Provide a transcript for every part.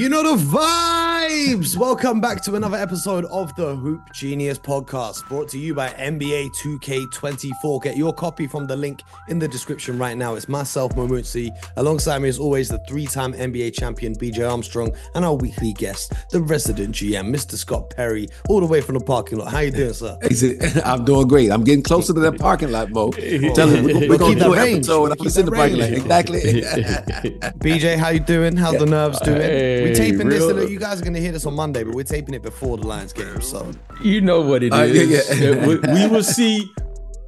You know the vibes. Welcome back to another episode of the Hoop Genius podcast, brought to you by NBA 2K24. Get your copy from the link in the description right now. It's myself, Momutsi. Alongside me, as always, the three-time NBA champion BJ Armstrong, and our weekly guest, the resident GM, Mr. Scott Perry, all the way from the parking lot. How you doing, sir? I'm doing great. I'm getting closer to that parking lot, Mo. Tell me, we're, we're going to do an episode. I'm in the parking lot. Exactly. BJ, how you doing? How's the nerves doing? Hey, we're taping real. this. You guys are gonna hear this on Monday, but we're taping it before the Lions game. So you know what it is. Uh, yeah, yeah. we, we will see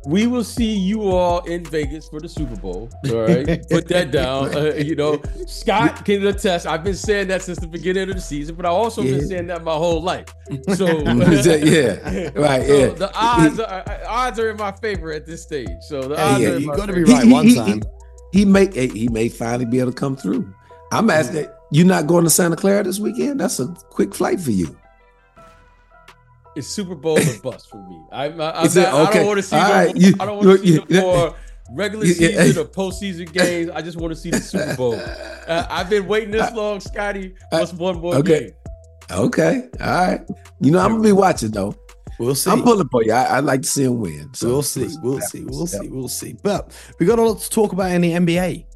we will see you all in Vegas for the Super Bowl. All right, put that down. Uh, you know, Scott can attest. I've been saying that since the beginning of the season, but I also yeah. been saying that my whole life. So yeah, right. So yeah. The odds are odds are in my favor at this stage. So the odds yeah, you got to be right he, one he, time. He, he may he may finally be able to come through. I'm asking you not going to Santa Clara this weekend? That's a quick flight for you. It's Super Bowl or bust for me. I, I, I'm not, okay. I don't want to see. Right. you, I don't want to see you, more regular season or postseason games. I just want to see the Super Bowl. Uh, I've been waiting this long, Scotty. What's one more okay. game? Okay. All right. You know, I'm gonna be watching though. We'll see. I'm pulling for you. I, would like to see him win. So we'll see. We'll see. We'll see. We'll see. But we got a lot to talk about in the NBA.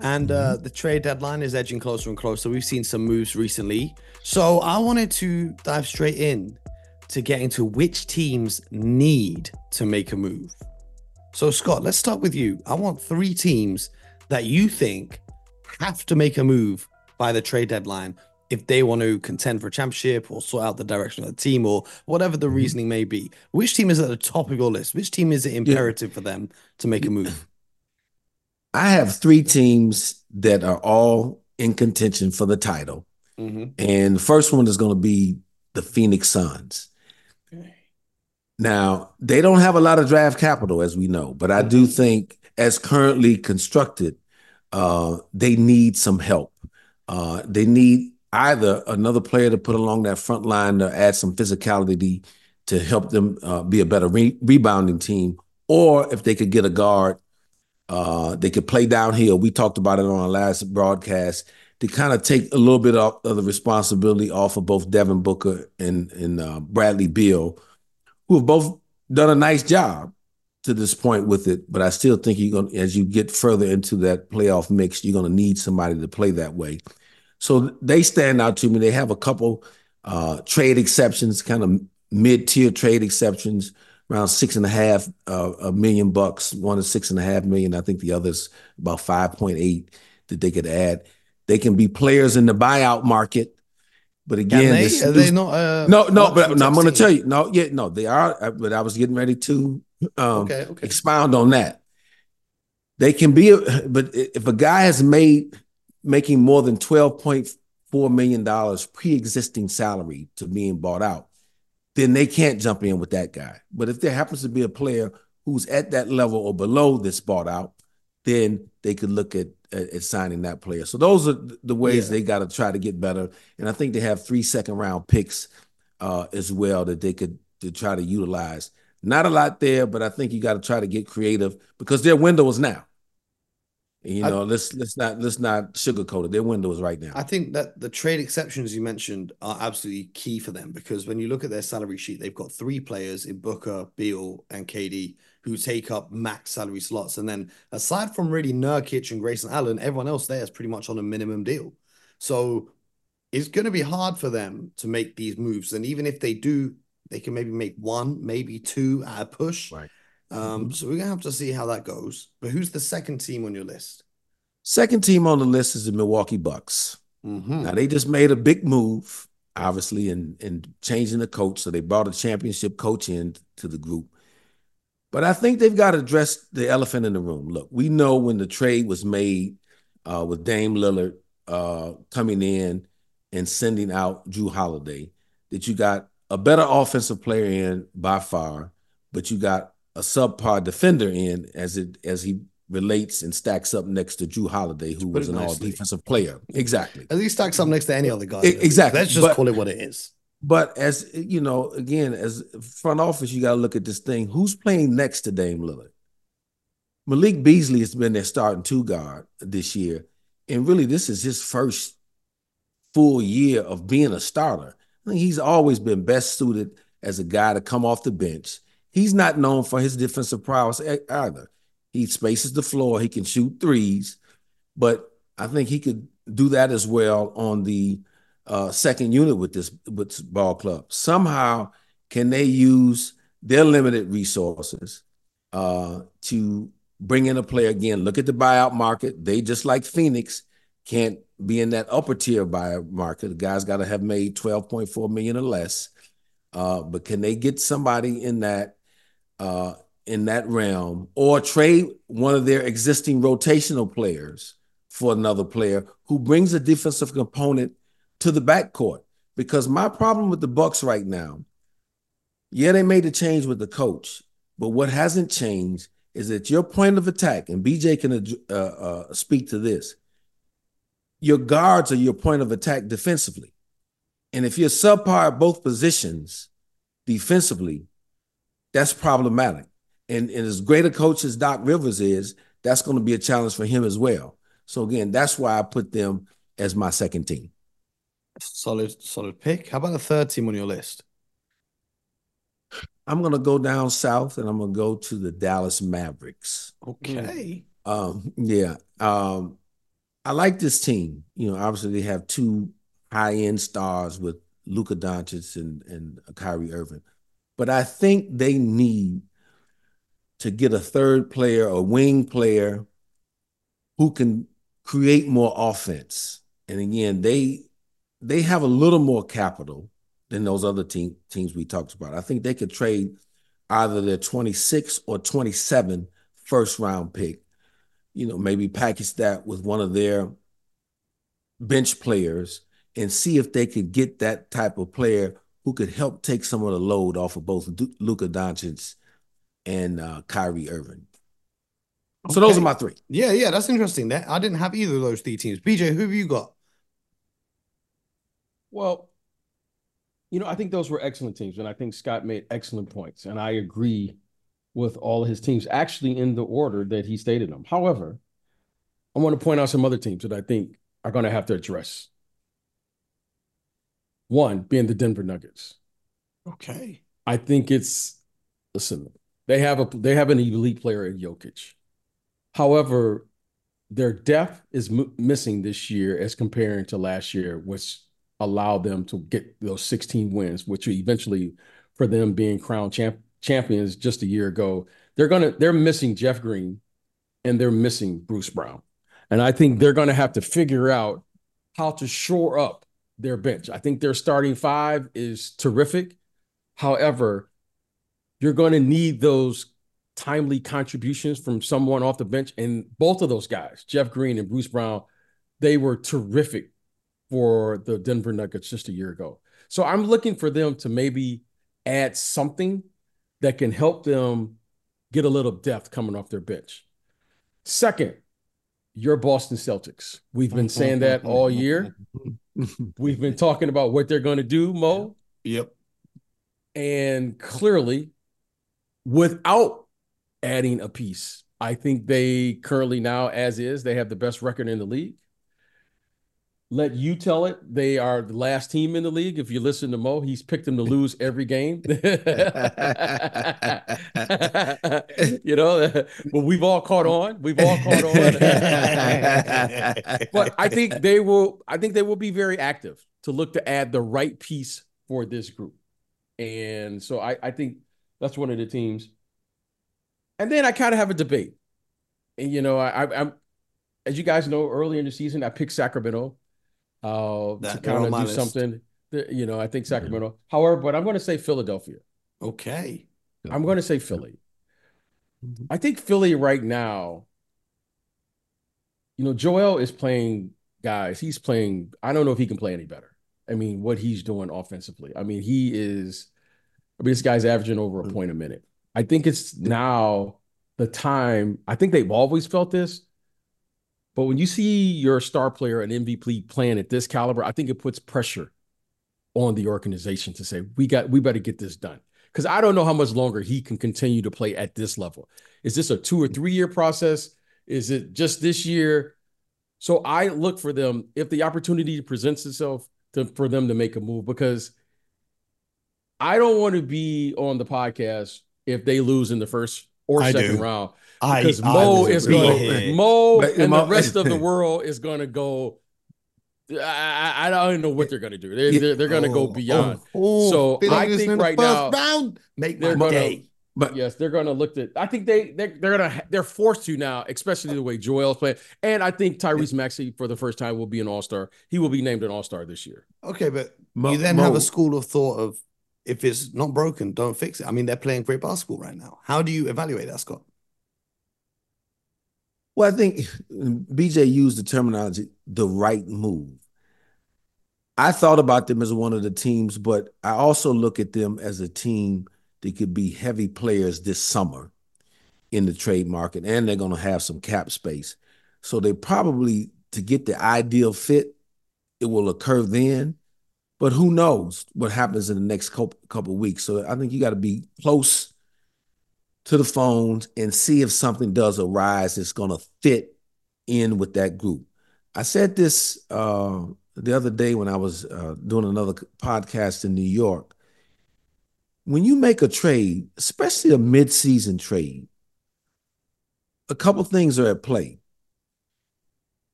And uh, the trade deadline is edging closer and closer. We've seen some moves recently. So I wanted to dive straight in to get into which teams need to make a move. So, Scott, let's start with you. I want three teams that you think have to make a move by the trade deadline if they want to contend for a championship or sort out the direction of the team or whatever the mm-hmm. reasoning may be. Which team is at the top of your list? Which team is it imperative yeah. for them to make a move? I have three teams that are all in contention for the title. Mm-hmm. And the first one is going to be the Phoenix Suns. Okay. Now, they don't have a lot of draft capital, as we know, but I mm-hmm. do think, as currently constructed, uh, they need some help. Uh, they need either another player to put along that front line to add some physicality to help them uh, be a better re- rebounding team, or if they could get a guard uh, they could play downhill. We talked about it on our last broadcast to kind of take a little bit of, the responsibility off of both Devin Booker and and uh, Bradley Beal, who have both done a nice job to this point with it. But I still think you're going as you get further into that playoff mix, you're going to need somebody to play that way. So they stand out to me. They have a couple uh, trade exceptions, kind of mid tier trade exceptions around six and a half uh, a million bucks. One is six and a half million. I think the other's about five point eight that they could add. They can be players in the buyout market. But again, they, this, are they not? Uh, no, no. But no, I'm going to tell you. No, yeah, no, they are. Uh, but I was getting ready to um, okay, okay. expound on that. They can be, but if a guy has made making more than twelve point four million dollars pre-existing salary to being bought out, then they can't jump in with that guy. But if there happens to be a player who's at that level or below this bought out, then they could look at, at, at signing that player. So those are the ways yeah. they got to try to get better. And I think they have three second round picks uh, as well that they could to try to utilize. Not a lot there, but I think you got to try to get creative because their window is now. You know, I, let's let's not let's not sugarcoat it. Their window is right now. I think that the trade exceptions you mentioned are absolutely key for them because when you look at their salary sheet, they've got three players in Booker, Beal, and KD who take up max salary slots. And then aside from really Nurkic and Grayson Allen, everyone else there is pretty much on a minimum deal. So it's going to be hard for them to make these moves. And even if they do, they can maybe make one, maybe two at a push. Right. Um, mm-hmm. so we're gonna have to see how that goes. But who's the second team on your list? Second team on the list is the Milwaukee Bucks. Mm-hmm. Now they just made a big move, obviously, in in changing the coach. So they brought a championship coach in to the group. But I think they've got to address the elephant in the room. Look, we know when the trade was made uh, with Dame Lillard uh, coming in and sending out Jrue Holiday, that you got a better offensive player in by far, but you got a subpar defender in as it as he relates and stacks up next to Jrue Holiday, who was an all defensive player. Exactly. At least stacks up next to any other guy. exactly. Let's just but, call it what it is. But as you know, again, as front office, you got to look at this thing. Who's playing next to Dame Lillard? Malik Beasley has been their starting two guard this year, and really, this is his first full year of being a starter. I think he's always been best suited as a guy to come off the bench. He's not known for his defensive prowess either. He spaces the floor, he can shoot threes, but I think he could do that as well on the uh, second unit with this with this ball club. Somehow, can they use their limited resources uh, to bring in a player again? Look at the buyout market. They just like Phoenix can't be in that upper tier buyout market. The guy's got to have made twelve point four million or less. Uh, but can they get somebody in that uh, in that realm, or trade one of their existing rotational players for another player who brings a defensive component to the backcourt? Because my problem with the Bucks right now, yeah, they made a change with the coach, but what hasn't changed is that your point of attack, and BJ can uh, uh, speak to this. Your guards are your point of attack defensively. And if you're subpar at both positions defensively, that's problematic. And, and as great a coach as Doc Rivers is, that's going to be a challenge for him as well. So again, that's why I put them as my second team. Solid, solid pick. How about the third team on your list? I'm gonna go down south and I'm gonna go to the Dallas Mavericks. Okay. Um, yeah. Um, I like this team. You know, obviously they have two high end stars with Luka Doncic and, and Kyrie Irving. But I think they need to get a third player, a wing player who can create more offense. And again, they they have a little more capital than those other team, teams we talked about. I think they could trade either their 26 or 27 first round pick. You know, maybe package that with one of their bench players and see if they could get that type of player who could help take some of the load off of both Luka Doncic and uh, Kyrie Irving. Okay. So those are my three. Yeah, yeah, that's interesting. That I didn't have either of those three teams. BJ, who have you got? Well, you know, I think those were excellent teams, and I think Scott made excellent points, and I agree with all of his teams, actually in the order that he stated them. However, I want to point out some other teams that I think are going to have to address one being the Denver Nuggets. Okay. I think it's listen, they have a they have an elite player in Jokic. However, their depth is m- missing this year as comparing to last year, which allowed them to get those 16 wins, which eventually for them being crowned champ- champions just a year ago. They're gonna they're missing Jeff Green and they're missing Bruce Brown. And I think they're gonna have to figure out how to shore up their bench. I think their starting five is terrific. However, you're going to need those timely contributions from someone off the bench. And both of those guys, Jeff Green and Bruce Brown, they were terrific for the Denver Nuggets just a year ago. So I'm looking for them to maybe add something that can help them get a little depth coming off their bench. Second, your Boston Celtics. We've been saying that all year. We've been talking about what they're going to do, Mo. Yep. And clearly, without adding a piece, I think they currently now, as is, they have the best record in the league let you tell it. They are the last team in the league. If you listen to Mo, he's picked them to lose every game. you know, but we've all caught on. We've all caught on. but I think they will. I think they will be very active to look to add the right piece for this group, and so I, I think that's one of the teams. And then I kind of have a debate, and you know, I, I'm as you guys know, earlier in the season, I picked Sacramento uh, to kind of do list. something. That, you know, I think Sacramento. However, but I'm going to say Philadelphia. Okay. I'm going to say Philly. Mm-hmm. I think Philly right now, you know, Joel is playing guys. He's playing. I don't know if he can play any better. I mean, what he's doing offensively. I mean, he is. I mean, this guy's averaging over a mm-hmm. point a minute. I think it's now the time. I think they've always felt this. But when you see your star player, an MVP playing at this caliber, I think it puts pressure on the organization to say, we got we better get this done. Because I don't know how much longer he can continue to play at this level. Is this a two or three year process? Is it just this year? So I look for them if the opportunity presents itself to for them to make a move because I don't want to be on the podcast if they lose in the first or I second do. round because I, Mo I is going to Mo and the rest of the world is going to go. I, I don't know what they're going to do. They're, they're, they're going to oh, go beyond. Oh, oh, so I think right now, round, make my day. But yes, they're going to look at. I think they they they're going to they're forced to now, especially the way Joel's playing. And I think Tyrese Maxey for the first time will be an All Star. He will be named an All Star this year. Okay, but Mo, you then Mo, have a school of thought of if it's not broken, don't fix it. I mean, they're playing great basketball right now. How do you evaluate that, Scott? Well, I think BJ used the terminology the right move. I thought about them as one of the teams, but I also look at them as a team they could be heavy players this summer in the trade market, and they're going to have some cap space. So they probably to get the ideal fit, it will occur then. But who knows what happens in the next couple, couple weeks? So I think you got to be close to the phones and see if something does arise that's going to fit in with that group. I said this uh, the other day when I was uh, doing another podcast in New York when you make a trade, especially a mid-season trade, a couple things are at play.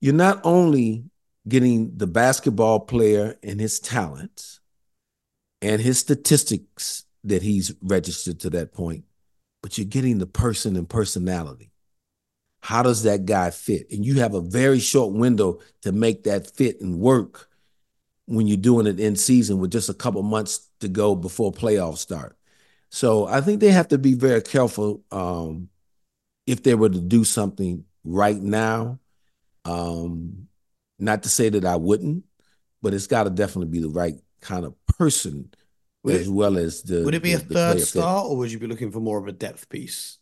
You're not only getting the basketball player and his talents and his statistics that he's registered to that point, but you're getting the person and personality. How does that guy fit? And you have a very short window to make that fit and work when you're doing it in season with just a couple months to go before playoffs start. So I think they have to be very careful um, if they were to do something right now. Um, not to say that I wouldn't, but it's got to definitely be the right kind of person would as it, well as the. Would it be the, a third star, or would you be looking for more of a depth piece?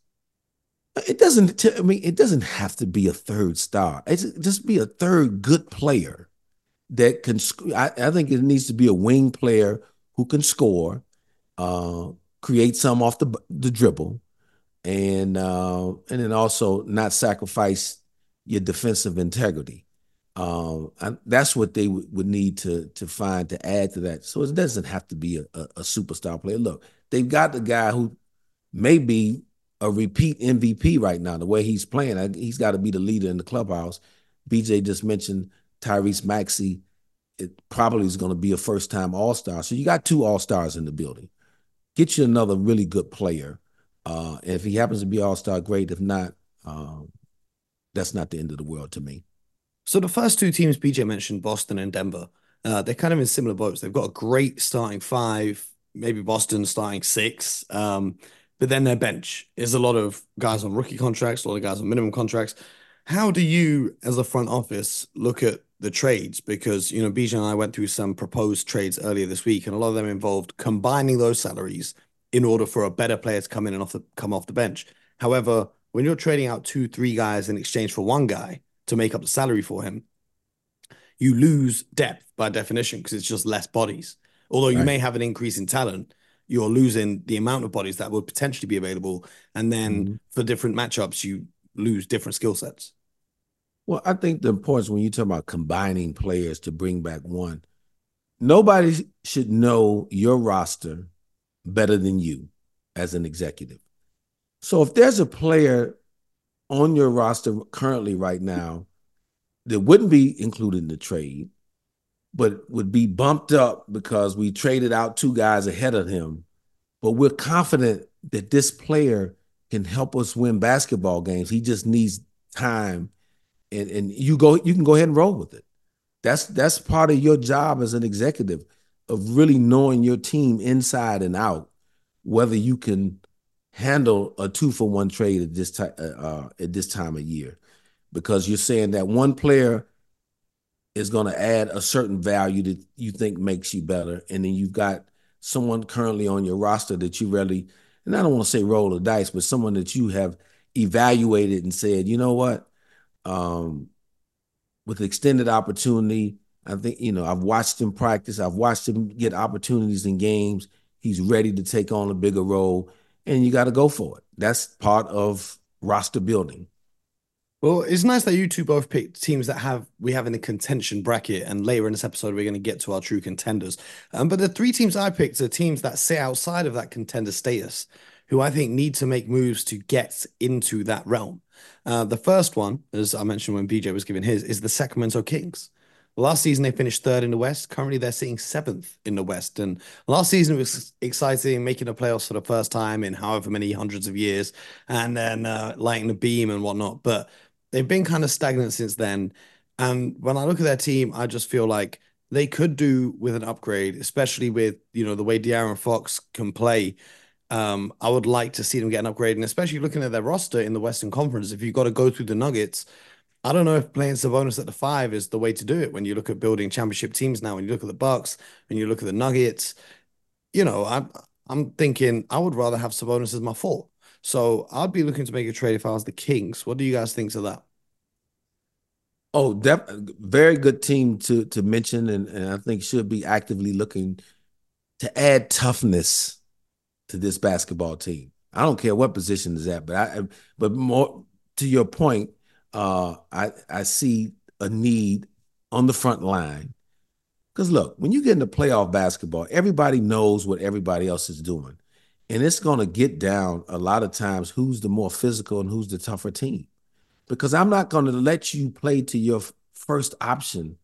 It doesn't. I mean, it doesn't have to be a third star. It's just be a third good player that can. I, I think it needs to be a wing player who can score, uh, create some off the the dribble, and uh, and then also not sacrifice your defensive integrity. Um, that's what they w- would need to to find to add to that. So it doesn't have to be a, a, a superstar player. Look, they've got the guy who may be a repeat MVP right now. The way he's playing, he's got to be the leader in the clubhouse. BJ just mentioned Tyrese Maxey. It probably is going to be a first time All Star. So you got two All Stars in the building. Get you another really good player. Uh, if he happens to be All Star, great. If not, um, that's not the end of the world to me. So the first two teams BJ mentioned, Boston and Denver, uh, they're kind of in similar boats. They've got a great starting five, maybe Boston starting six, um, but then their bench is a lot of guys on rookie contracts, a lot of guys on minimum contracts. How do you, as a front office, look at the trades? Because you know, BJ and I went through some proposed trades earlier this week, and a lot of them involved combining those salaries in order for a better player to come in and off the come off the bench. However, when you're trading out two, three guys in exchange for one guy, to make up the salary for him, you lose depth by definition because it's just less bodies. Although you right. may have an increase in talent, you're losing the amount of bodies that would potentially be available. And then mm-hmm. for different matchups, you lose different skill sets. Well, I think the importance when you talk about combining players to bring back one, nobody should know your roster better than you as an executive. So if there's a player on your roster currently right now that wouldn't be included in the trade, but would be bumped up because we traded out two guys ahead of him. But we're confident that this player can help us win basketball games. He just needs time. And, and you go you can go ahead and roll with it. That's that's part of your job as an executive of really knowing your team inside and out, whether you can handle a two for one trade at this time uh, uh, at this time of year. Because you're saying that one player is going to add a certain value that you think makes you better and then you've got someone currently on your roster that you really and I don't want to say roll the dice but someone that you have evaluated and said you know what? Um, with extended opportunity I think you know I've watched him practice I've watched him get opportunities in games. He's ready to take on a bigger role and you got to go for it. That's part of roster building. Well, it's nice that you two both picked teams that have we have in the contention bracket, and later in this episode we're going to get to our true contenders. Um, but the three teams I picked are teams that sit outside of that contender status, who I think need to make moves to get into that realm. Uh, the first one, as I mentioned when BJ was giving his, is the Sacramento Kings. Last season, they finished third in the West. Currently, they're sitting seventh in the West. And last season was exciting, making the playoffs for the first time in however many hundreds of years, and then uh, lighting the beam and whatnot. But they've been kind of stagnant since then. And when I look at their team, I just feel like they could do with an upgrade, especially with you know the way De'Aaron Fox can play. Um, I would like to see them get an upgrade, and especially looking at their roster in the Western Conference. If you've got to go through the Nuggets, I don't know if playing Sabonis at the five is the way to do it. When you look at building championship teams now, when you look at the Bucks, when you look at the Nuggets, you know, I'm I'm thinking I would rather have Sabonis as my four. So I'd be looking to make a trade if I was the Kings. What do you guys think of that? Oh, def- very good team to to mention, and, and I think should be actively looking to add toughness to this basketball team. I don't care what position is at, but I but more to your point, uh, I I see a need on the front line. Because look, when you get into playoff basketball, everybody knows what everybody else is doing. And it's going to get down a lot of times who's the more physical and who's the tougher team. Because I'm not going to let you play to your first option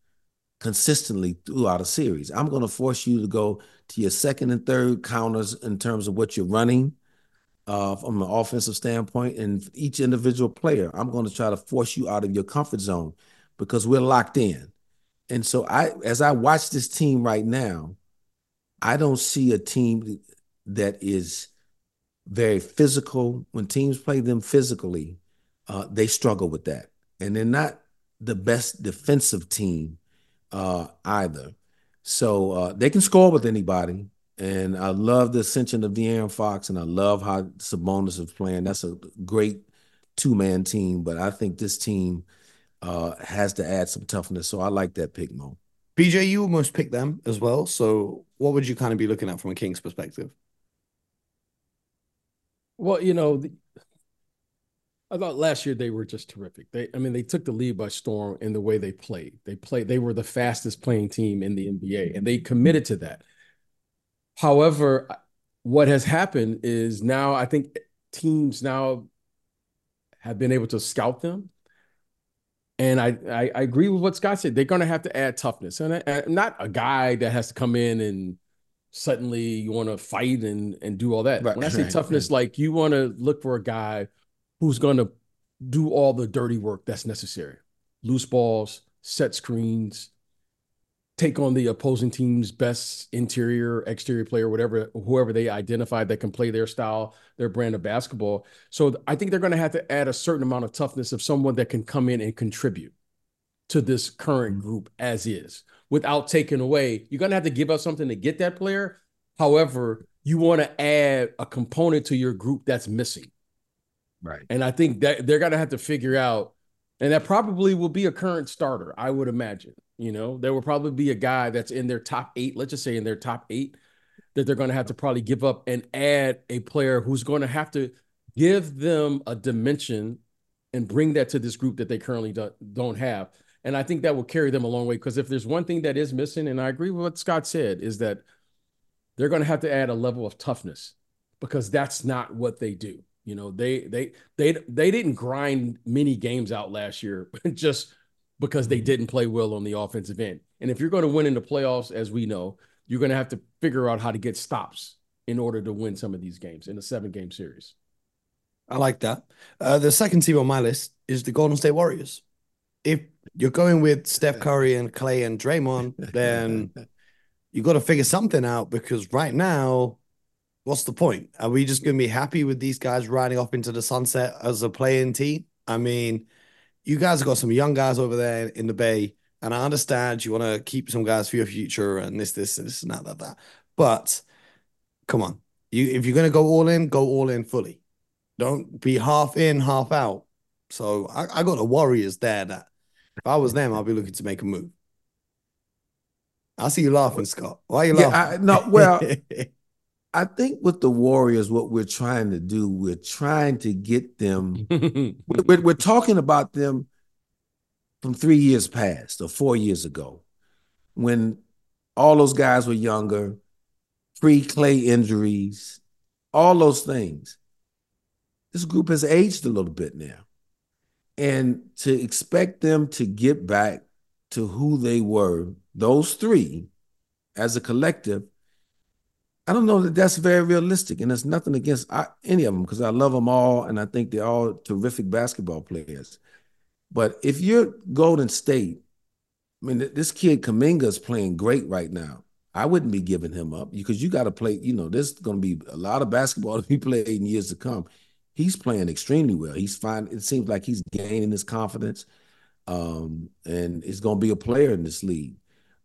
consistently throughout a series. I'm going to force you to go to your second and third counters in terms of what you're running uh, from an offensive standpoint, and each individual player, I'm going to try to force you out of your comfort zone because we're locked in. And so, I as I watch this team right now, I don't see a team that is very physical. When teams play them physically, uh, they struggle with that, and they're not the best defensive team uh, either. So uh, they can score with anybody. And I love the ascension of De'Aaron Fox, and I love how Sabonis is playing. That's a great two man team, but I think this team uh, has to add some toughness. So I like that pick, Mo. BJ, you almost picked them as well. So what would you kind of be looking at from a Kings perspective? Well, you know, the, I thought last year they were just terrific. They, I mean, they took the lead by storm in the way they played. They played. They were the fastest playing team in the NBA, and they committed to that. However, what has happened is now I think teams now have been able to scout them. And I, I, I agree with what Scott said. They're going to have to add toughness, and uh, I, not a guy that has to come in and suddenly you want to fight and and do all that. Right, when I say right, toughness, right. like you want to look for a guy who's going to do all the dirty work that's necessary, loose balls, set screens, take on the opposing team's best interior, exterior player, whatever, whoever they identify that can play their style, their brand of basketball. So I think they're going to have to add a certain amount of toughness of someone that can come in and contribute to this current mm-hmm. group as is without taking away. You're going to have to give up something to get that player. However, you want to add a component to your group that's missing. Right. And I think that they're going to have to figure out, and that probably will be a current starter, I would imagine. You know, there will probably be a guy that's in their top eight, let's just say in their top eight, that they're going to have to probably give up and add a player who's going to have to give them a dimension and bring that to this group that they currently do, don't have. And I think that will carry them a long way because if there's one thing that is missing, and I agree with what Scott said, is that they're going to have to add a level of toughness because that's not what they do. You know, they they they they didn't grind many games out last year just because they didn't play well on the offensive end. And if you're going to win in the playoffs, as we know, you're going to have to figure out how to get stops in order to win some of these games in a seven game series. I like that. Uh, the second team on my list is the Golden State Warriors. If you're going with Steph Curry and Klay and Draymond, then you got to figure something out because right now, what's the point? Are we just going to be happy with these guys riding off into the sunset as a playing team? I mean, you guys have got some young guys over there in the Bay, and I understand you want to keep some guys for your future and this, this, this, and that, that, that. But come on, you if you're gonna go all in, go all in fully. Don't be half in, half out. So I, I got the Warriors there. That if I was them, I'd be looking to make a move. I see you laughing, Scott. Why are you laughing? Yeah, I, no, well, I think with the Warriors, what we're trying to do, we're trying to get them. we're, we're talking about them from three years past or four years ago, when all those guys were younger, pre Klay injuries, all those things. This group has aged a little bit now. And to expect them to get back to who they were, those three, as a collective, I don't know that that's very realistic. And it's nothing against I, any of them because I love them all and I think they're all terrific basketball players. But if you're Golden State, I mean, this kid Kuminga is playing great right now. I wouldn't be giving him up because you got to play. You know, there's going to be a lot of basketball to be played in years to come. He's playing extremely well. He's fine. It seems like he's gaining his confidence, um, and he's going to be a player in this league.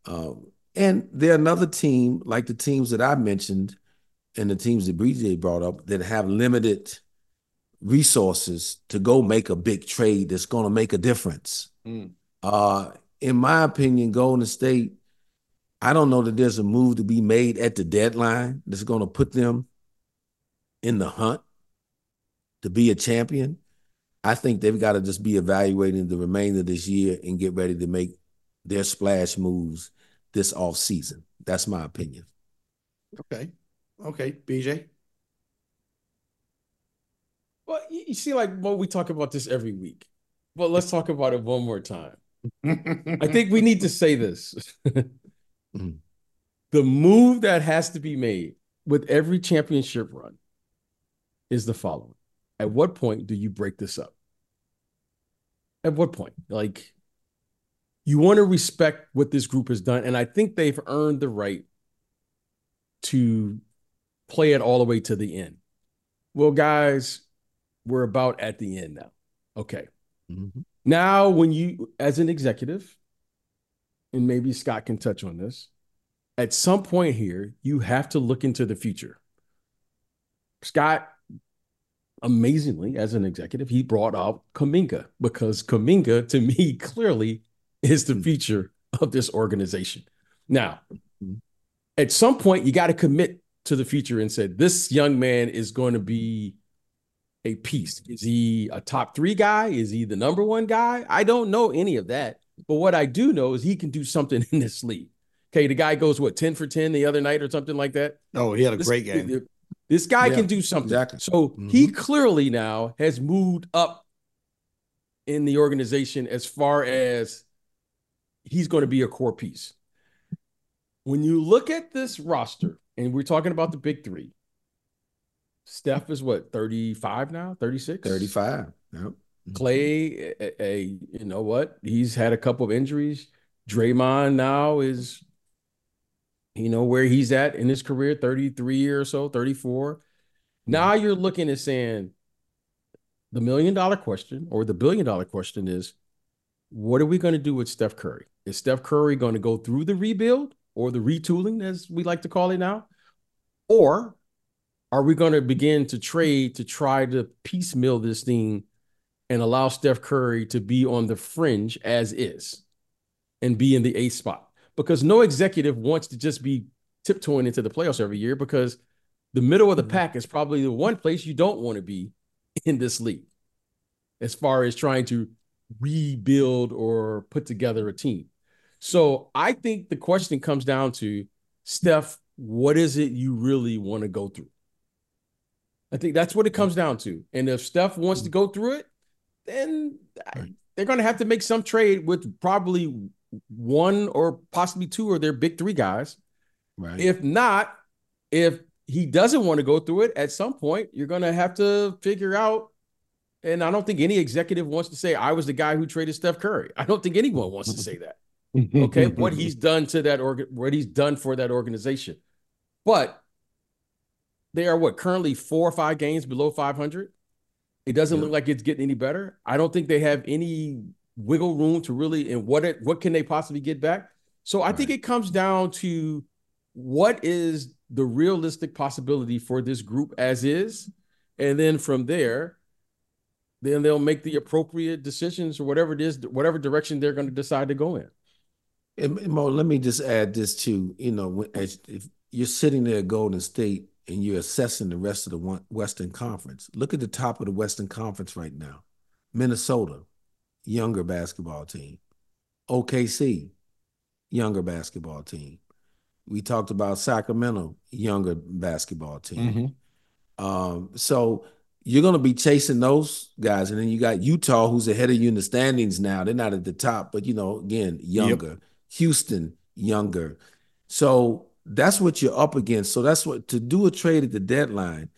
Um, and they're another team like the teams that I mentioned, and the teams that BJ brought up that have limited resources to go make a big trade that's going to make a difference. Mm. Uh, in my opinion, Golden State I don't know that there's a move to be made at the deadline that's going to put them in the hunt to be a champion. I think they've got to just be evaluating the remainder of this year and get ready to make their splash moves this off season. That's my opinion. Okay. Okay. BJ. Well, you see, like, well, we talk about this every week, but let's talk about it one more time. I think we need to say this. Mm-hmm. The move that has to be made with every championship run is the following. At what point do you break this up? At what point? Like, you want to respect what this group has done. And I think they've earned the right to play it all the way to the end. Well, guys, we're about at the end now. Okay. Mm-hmm. Now, when you, as an executive, and maybe Scott can touch on this. At some point here, you have to look into the future. Scott, amazingly, as an executive, he brought out Kuminga because Kuminga, to me, clearly is the future of this organization. Now, at some point, you got to commit to the future and say, this young man is going to be a piece. Is he a top three guy? Is he the number one guy? I don't know any of that. But what I do know is he can do something in this league. Okay, the guy goes what 10 for 10 the other night or something like that. Oh, he had a this, great game. This guy yeah, can do something. Exactly. So mm-hmm. he clearly now has moved up in the organization as far as he's going to be a core piece. When you look at this roster, and we're talking about the big three, Steph is what 35 now, 36? 35. Yep. Klay, a, a, you know what? He's had a couple of injuries. Draymond now is, you know, where he's at in his career, 33 or so, 34. Now you're looking at saying the million dollar question or the billion dollar question is what are we going to do with Steph Curry? Is Steph Curry going to go through the rebuild or the retooling, as we like to call it now? Or are we going to begin to trade to try to piecemeal this thing and allow Steph Curry to be on the fringe as is and be in the eighth spot. Because no executive wants to just be tiptoeing into the playoffs every year because the middle of the mm-hmm. pack is probably the one place you don't want to be in this league as far as trying to rebuild or put together a team. So I think the question comes down to Steph, what is it you really want to go through? I think that's what it comes down to. And if Steph wants to go through it, then they're going to have to make some trade with probably one or possibly two of their big three guys. Right. If not, if he doesn't want to go through it, at some point you're going to have to figure out. And I don't think any executive wants to say I was the guy who traded Steph Curry. I don't think anyone wants to say that. Okay, what he's done to that org, what he's done for that organization, but they are what currently four or five games below 500. It doesn't yeah. look like it's getting any better. I don't think they have any wiggle room to really and what it what can they possibly get back. So I right. think it comes down to what is the realistic possibility for this group as is, and then from there, then they'll make the appropriate decisions or whatever it is, whatever direction they're going to decide to go in. And Mo, let me just add this too. You know, as if you're sitting there at Golden State and you're assessing the rest of the Western Conference, look at the top of the Western Conference right now. Minnesota, younger basketball team. OKC, younger basketball team. We talked about Sacramento, younger basketball team. Mm-hmm. Um, so you're going to be chasing those guys, and then you got Utah, who's ahead of you in the standings now. They're not at the top, but you know, again, younger. Yep. Houston, younger. So that's what you're up against. So that's what to do a trade at the deadline.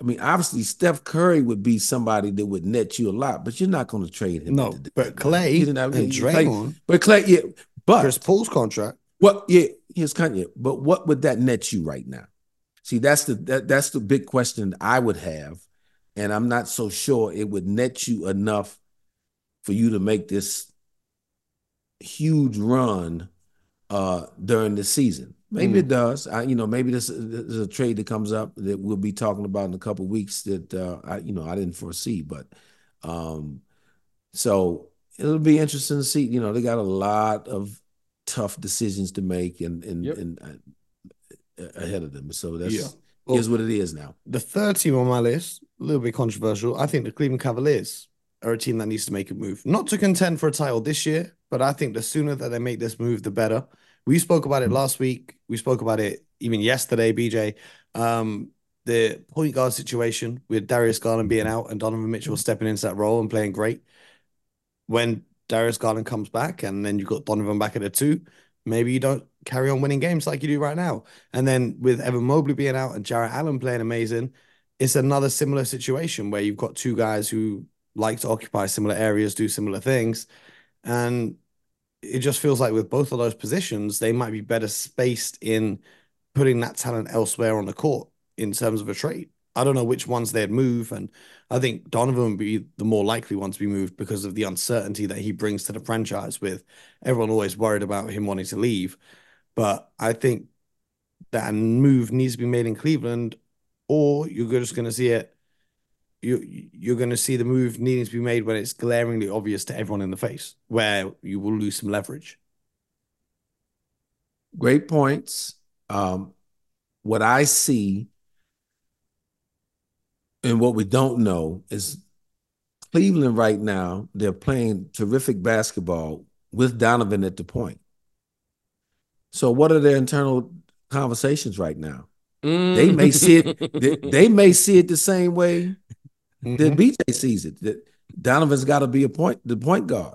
I mean, obviously, Steph Curry would be somebody that would net you a lot, but you're not going to trade him. No, but Klay and Draymond, but Klay, yeah, but Chris Paul's contract. What? Yeah, his contract. But what would that net you right now? See, that's the that, that's the big question I would have, and I'm not so sure it would net you enough for you to make this huge run uh, during the season. Maybe mm. it does. I, you know, maybe this, this, is a trade that comes up that we'll be talking about in a couple weeks that uh, I, you know, I didn't foresee. But um, so it'll be interesting to see. You know, they got a lot of tough decisions to make and and, yep. and uh, ahead of them. So that's yeah. well, what it is now. The third team on my list, a little bit controversial. I think the Cleveland Cavaliers are a team that needs to make a move, not to contend for a title this year, but I think the sooner that they make this move, the better. We spoke about it last week. We spoke about it even yesterday, BJ. Um, the point guard situation with Darius Garland being out and Donovan Mitchell stepping into that role and playing great. When Darius Garland comes back and then you've got Donovan back at the two, maybe you don't carry on winning games like you do right now. And then with Evan Mobley being out and Jarrett Allen playing amazing, it's another similar situation where you've got two guys who like to occupy similar areas, do similar things. And it just feels like with both of those positions, they might be better spaced in putting that talent elsewhere on the court in terms of a trade. I don't know which ones they'd move, and I think Donovan would be the more likely one to be moved because of the uncertainty that he brings to the franchise. With everyone always worried about him wanting to leave, but I think that move needs to be made in Cleveland, or you're just going to see it you you're going to see the move needing to be made when it's glaringly obvious to everyone in the face, where you will lose some leverage. Great points. Um, what I see and what we don't know is Cleveland right now, they're playing terrific basketball with Donovan at the point. So, what are their internal conversations right now? Mm. They may see it. They, they, may see it the same way mm-hmm. then BJ sees it. That Donovan's got to be a point, the point guard,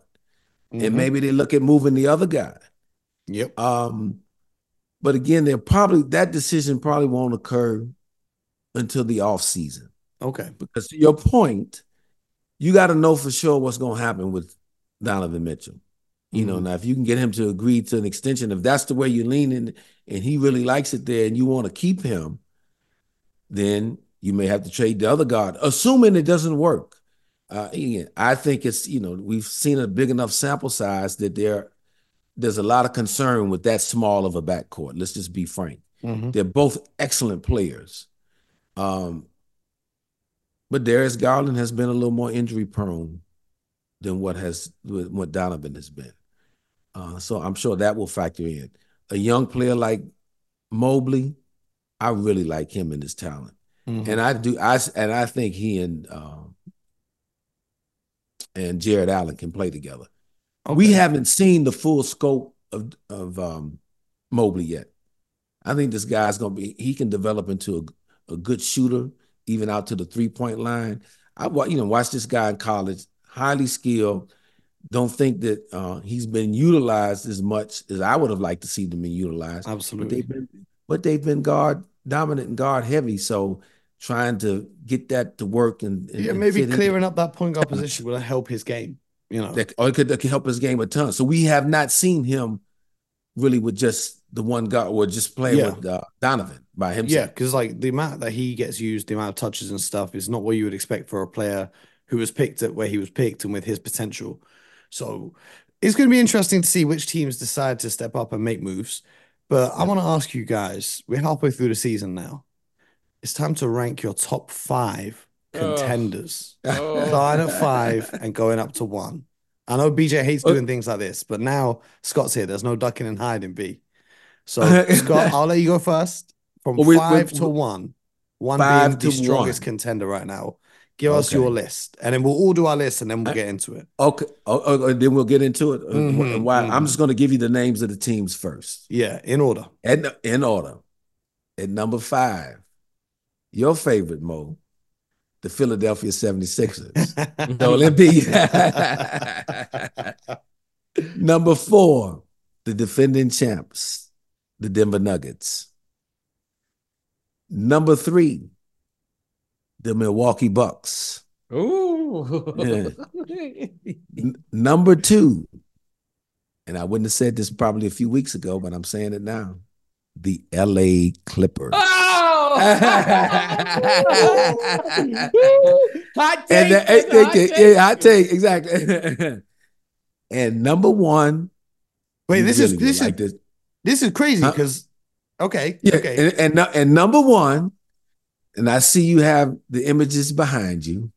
mm-hmm. and maybe they look at moving the other guy. Yep. Um, but again, they're probably that decision probably won't occur until the off season. Okay. Because to your point, you got to know for sure what's going to happen with Donovan Mitchell. You know, mm-hmm. now if you can get him to agree to an extension, if that's the way you're leaning and he really likes it there and you want to keep him, then you may have to trade the other guard, assuming it doesn't work. Uh, again, I think it's you know we've seen a big enough sample size that there there's a lot of concern with that small of a backcourt. Let's just be frank. Mm-hmm. They're both excellent players. Um, but Darius Garland has been a little more injury prone than what has what Donovan has been. Uh, so I'm sure that will factor in. A young player like Mobley, I really like him and his talent. Mm-hmm. And I do I and I think he and um, and Jarrett Allen can play together. Okay. We haven't seen the full scope of of um, Mobley yet. I think this guy's gonna be he can develop into a, a good shooter, even out to the three point line. I you know watch this guy in college, highly skilled. Don't think that uh, he's been utilized as much as I would have liked to see them be utilized. Absolutely, but they've been, but they've been guard dominant and guard heavy. So trying to get that to work and, and yeah, maybe clearing up that point guard position will help his game. You know, that, or it could, that could help his game a ton. So we have not seen him really with just the one guy or just playing yeah. with uh, Donovan by himself. Yeah, because like the amount that he gets used, the amount of touches and stuff is not what you would expect for a player who was picked at where he was picked and with his potential. So it's going to be interesting to see which teams decide to step up and make moves. But I want to ask you guys, we're halfway through the season now it's time to rank your top five contenders. Oh. Starting at five and going up to one. I know BJ hates doing things like this, but now Scott's here. There's no ducking and hiding, B. So Scott, I'll let you go first. from well, five we, to one. One being the strongest contender right now. Give okay. us your list, and then we'll all do our list, and then we'll get into it. Okay, oh, oh, oh then we'll get into it. Uh, mm-hmm, why? Mm-hmm. I'm just going to give you the names of the teams first. Yeah, in order. In order. At number five, your favorite Mo, the Philadelphia 76ers. so let be. number four, the defending champs, the Denver Nuggets. Number three, the Milwaukee Bucks. Ooh. Yeah. N- number two, and I wouldn't have said this probably a few weeks ago, but I'm saying it now. The LA Clippers. Oh! hot take. And the, hot take. Yeah, hot take, exactly. and number one. Wait, this really is this like is this. this is crazy because huh? okay. Yeah, okay. And, and and number one and I see you have the images behind you,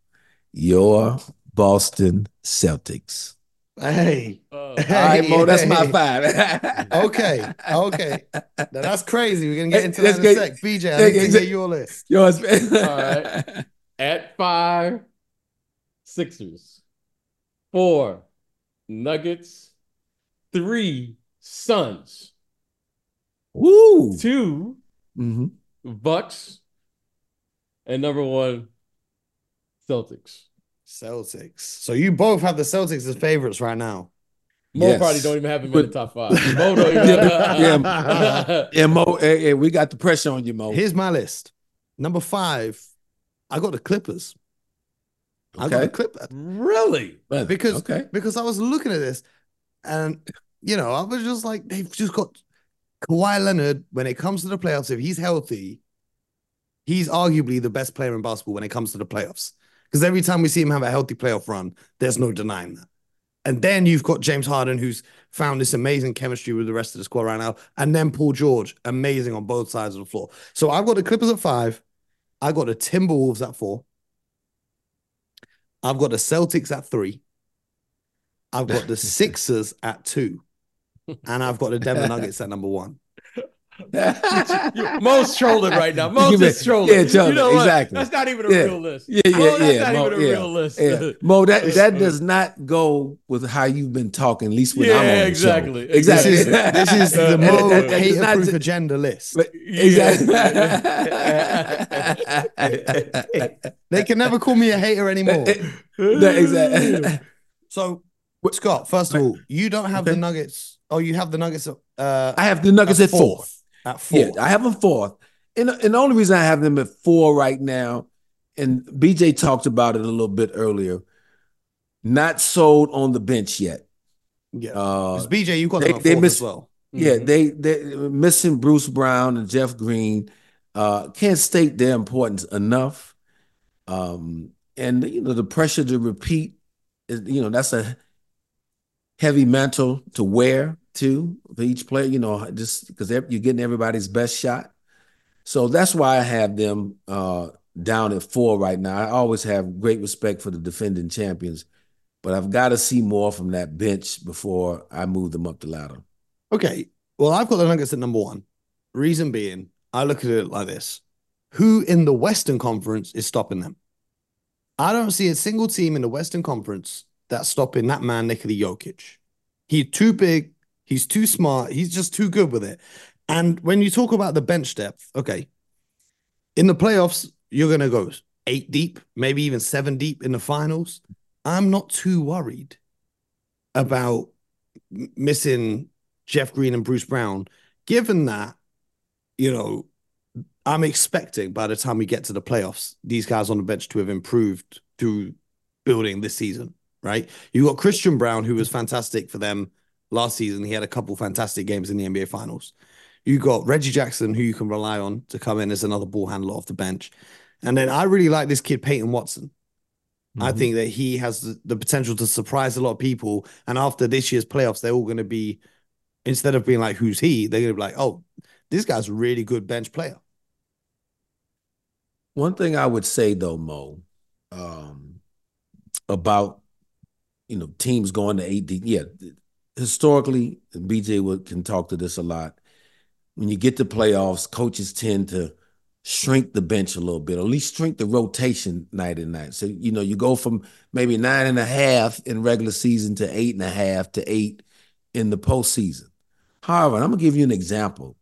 your Boston Celtics. Hey. Uh, All right, Mo, that's my five. okay. Okay. Now, that's crazy. We're going to get into that in a sec. BJ, I need to get your list. Yours. All right. At five, Sixers. Four, Nuggets. Three, Suns. Woo. 2 mm-hmm. Bucks and number one, Celtics. Celtics. So you both have the Celtics as favorites right now. Mo yes. probably don't even have them in the top five. Mo don't even yeah, yeah, yeah, Mo, hey, hey, we got the pressure on you, Mo. Here's my list. Number five, I got the Clippers. Okay. I got the Clippers. Really? Because okay. because I was looking at this, and you know, I was just like, they've just got Kawhi Leonard when it comes to the playoffs. If he's healthy, he's arguably the best player in basketball when it comes to the playoffs. Because every time we see him have a healthy playoff run, there's no denying that. And then you've got James Harden, who's found this amazing chemistry with the rest of the squad right now. And then Paul George, amazing on both sides of the floor. So I've got the Clippers at five. I've got the Timberwolves at four. I've got the Celtics at three. I've got the Sixers at two. And I've got the Denver Nuggets at number one. Most trolling right now. Most is trolling. Yeah, trolling. You know what? exactly. That's not even a yeah. real list. Yeah, yeah, Mo, that's yeah. Not Mo, even a yeah. real list. Yeah. Mo, that that does not go with how you've been talking. At least when yeah, I'm on exactly. the show. Exactly. This is, this is the Mo hater-proof agenda list. Exactly. they can never call me a hater anymore. exactly. So, Scott, first of all, you don't have the Nuggets. Oh, you have the Nuggets. Uh, I have the Nuggets at, at fourth. Four. Yeah, I have them fourth. And, and the only reason I have them at four right now, and BJ talked about it a little bit earlier, not sold on the bench yet. Yeah. Uh, BJ, you got they, them they miss, as well. Yeah, mm-hmm. they they missing Bruce Brown and Jeff Green. Uh, can't state their importance enough. Um, and you know, the pressure to repeat is, you know, that's a heavy mantle to wear too for each player, you know, just because you're getting everybody's best shot. So that's why I have them uh, down at four right now. I always have great respect for the defending champions, but I've got to see more from that bench before I move them up the ladder. Okay. Well, I've got the Nuggets at number one. Reason being, I look at it like this who in the Western Conference is stopping them? I don't see a single team in the Western Conference that's stopping that man, Nikola Jokic. He's too big, He's too smart. He's just too good with it. And when you talk about the bench depth, okay, in the playoffs, you're going to go eight deep, maybe even seven deep in the finals. I'm not too worried about missing Jeff Green and Bruce Brown, given that, you know, I'm expecting by the time we get to the playoffs, these guys on the bench to have improved through building this season, right? You got Christian Braun, who was fantastic for them last season. He had a couple fantastic games in the NBA Finals. You got Reggie Jackson, who you can rely on to come in as another ball handler off the bench. And then I really like this kid, Peyton Watson. Mm-hmm. I think that he has the, the potential to surprise a lot of people. And after this year's playoffs, they're all going to be, instead of being like, who's he? They're going to be like, oh, this guy's a really good bench player. One thing I would say though, Mo, um, about you know teams going to eight, yeah, historically, BJ would, can talk to this a lot. when you get to playoffs, coaches tend to shrink the bench a little bit, or at least shrink the rotation night and night. So, you know, you go from maybe nine and a half in regular season to eight and a half to eight in the postseason. However, I'm gonna give you an example,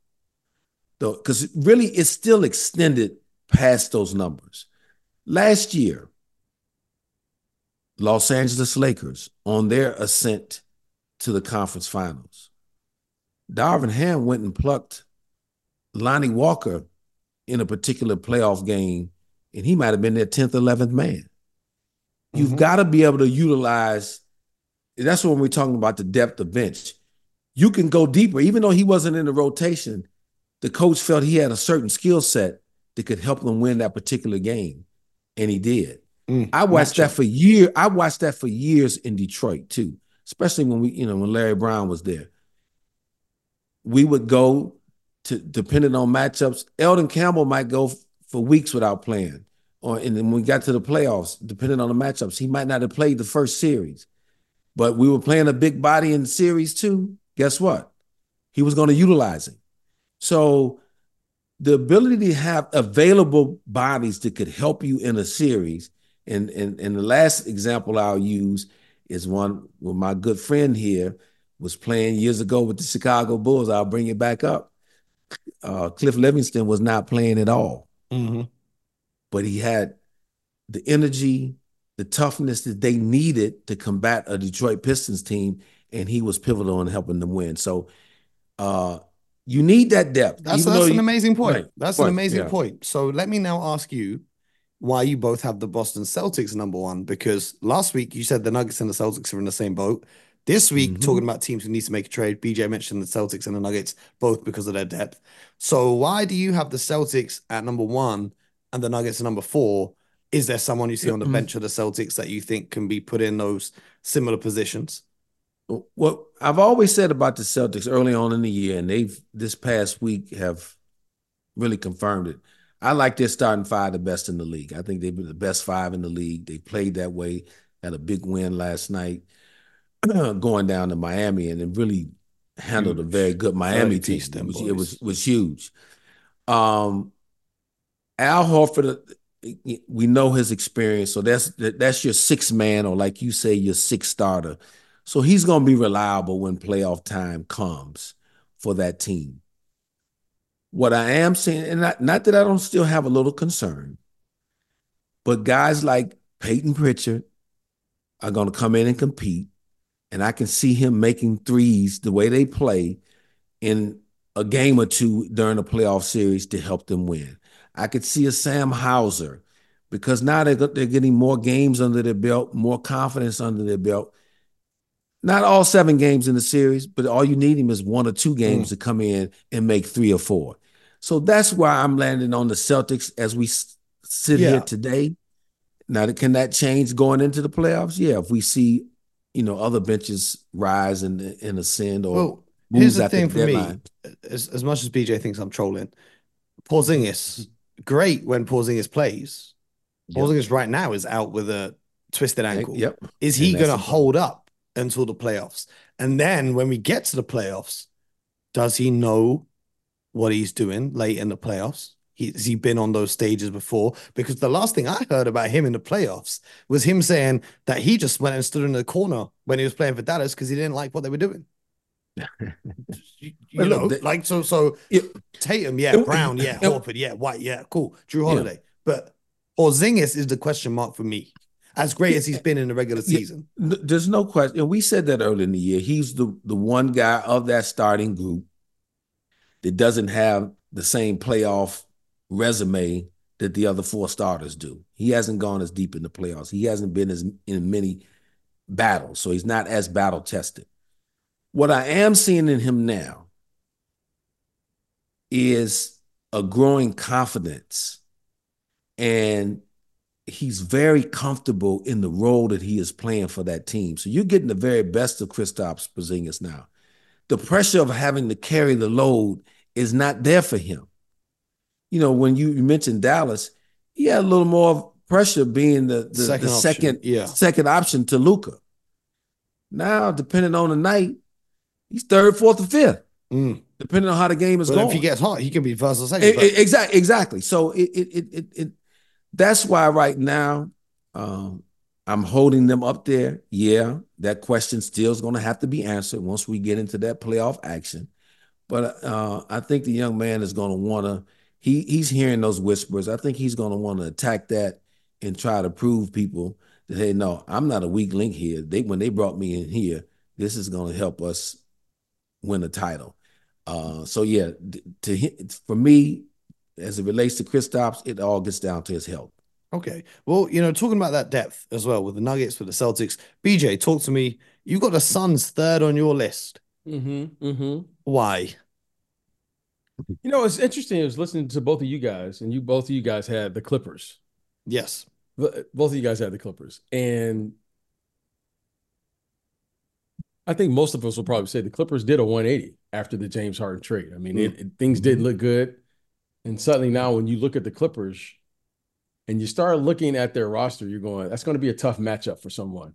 though, because really it's still extended past those numbers. Last year, Los Angeles Lakers on their ascent to the conference finals. Darvin Ham went and plucked Lonnie Walker in a particular playoff game, and he might have been their 10th, 11th man. You've mm-hmm. got to be able to utilize. That's when we're talking about the depth of bench. You can go deeper, even though he wasn't in the rotation. The coach felt he had a certain skill set that could help them win that particular game, and he did. Mm, I watched that for years. I watched that for years in Detroit too, especially when we, you know, when Larry Brown was there. We would go to depending on matchups. Elden Campbell might go f- for weeks without playing, or and then when we got to the playoffs, depending on the matchups, he might not have played the first series. But we were playing a big body in series too. Guess what? He was going to utilize him. So the ability to have available bodies that could help you in a series and, and, and the last example I'll use is one where my good friend here was playing years ago with the Chicago Bulls. I'll bring it back up. Uh, Cliff Levingston was not playing at all, mm-hmm. but he had the energy, the toughness that they needed to combat a Detroit Pistons team, and he was pivotal in helping them win. So, uh, you need that depth. That's, that's an you, amazing point. Right, that's an amazing yeah. point. So let me now ask you why you both have the Boston Celtics number one because last week you said the Nuggets and the Celtics are in the same boat. This week, mm-hmm. talking about teams who need to make a trade, BJ mentioned the Celtics and the Nuggets both because of their depth. So why do you have the Celtics at number one and the Nuggets at number four? Is there someone you see on the bench of the Celtics that you think can be put in those similar positions? Well, I've always said about the Celtics early on in the year, and they've this past week have really confirmed it. I like their starting five the best in the league. I think they've been the best five in the league. They played that way. Had a big win last night, going down to Miami, and it really handled huge. a very good Miami team. It was, it was, was huge. Um, Al Horford, we know his experience, so that's that's your six man, or like you say, your six starter. So he's going to be reliable when playoff time comes for that team. What I am saying, and not, not that I don't still have a little concern, but guys like Peyton Pritchard are going to come in and compete. And I can see him making threes the way they play in a game or two during a playoff series to help them win. I could see a Sam Hauser because now they're, they're getting more games under their belt, more confidence under their belt. Not all seven games in the series, but all you need him is one or two games mm. to come in and make three or four. So that's why I'm landing on the Celtics as we sit yeah. here today. Now, can that change going into the playoffs? Yeah, if we see, you know, other benches rise and, and ascend or well, here's the thing the for deadline. me. As, as much as BJ thinks I'm trolling, Porzingis, great when Porzingis plays. Porzingis yep. right now is out with a twisted ankle. Yep. Is he going to hold up until the playoffs? And then when we get to the playoffs, does he know what he's doing late in the playoffs? He, has he been on those stages before? Because the last thing I heard about him in the playoffs was him saying that he just went and stood in the corner when he was playing for Dallas because he didn't like what they were doing. you, you know, like so. So it, Tatum, yeah, it, Brown, yeah, Horford, yeah, White, yeah, cool. Jrue Holiday, yeah. but Porzingis is the question mark for me. As great as he's been in the regular season, there's no question. We said that early in the year. He's the the one guy of that starting group that doesn't have the same playoff resume that the other four starters do. He hasn't gone as deep in the playoffs. He hasn't been as in many battles, so he's not as battle tested. What I am seeing in him now is a growing confidence and he's very comfortable in the role that he is playing for that team. So you're getting the very best of Kristaps Porzingis now. The pressure of having to carry the load is not there for him. You know, when you, mentioned Dallas, he had a little more pressure being the, the second, the second, yeah. second option to Luka. Now, depending on the night, he's third, fourth, or fifth. Mm. depending on how the game is but going. If he gets hot, he can be first or second. exactly, exactly. So it, it, it, it, it, that's why right now, um, I'm holding them up there. Yeah, that question still is going to have to be answered once we get into that playoff action. But uh, I think the young man is going to want to. He he's hearing those whispers. I think he's going to want to attack that and try to prove people that hey, no, I'm not a weak link here. They when they brought me in here, this is going to help us win a title. Uh, so yeah, to for me, as it relates to Kristaps, it all gets down to his health. Okay. Well, you know, talking about that depth as well with the Nuggets, with the Celtics. BJ, talk to me. You got the Suns third on your list. Mm-hmm. Mm-hmm. Why? You know, it's interesting. I was listening to both of you guys, and you both of you guys had the Clippers. Yes. Both of you guys had the Clippers. And I think most of us will probably say the Clippers did a 180 after the James Harden trade. I mean, mm-hmm. it, it, things did look good. And suddenly now when you look at the Clippers, and you start looking at their roster, you're going, that's going to be a tough matchup for someone,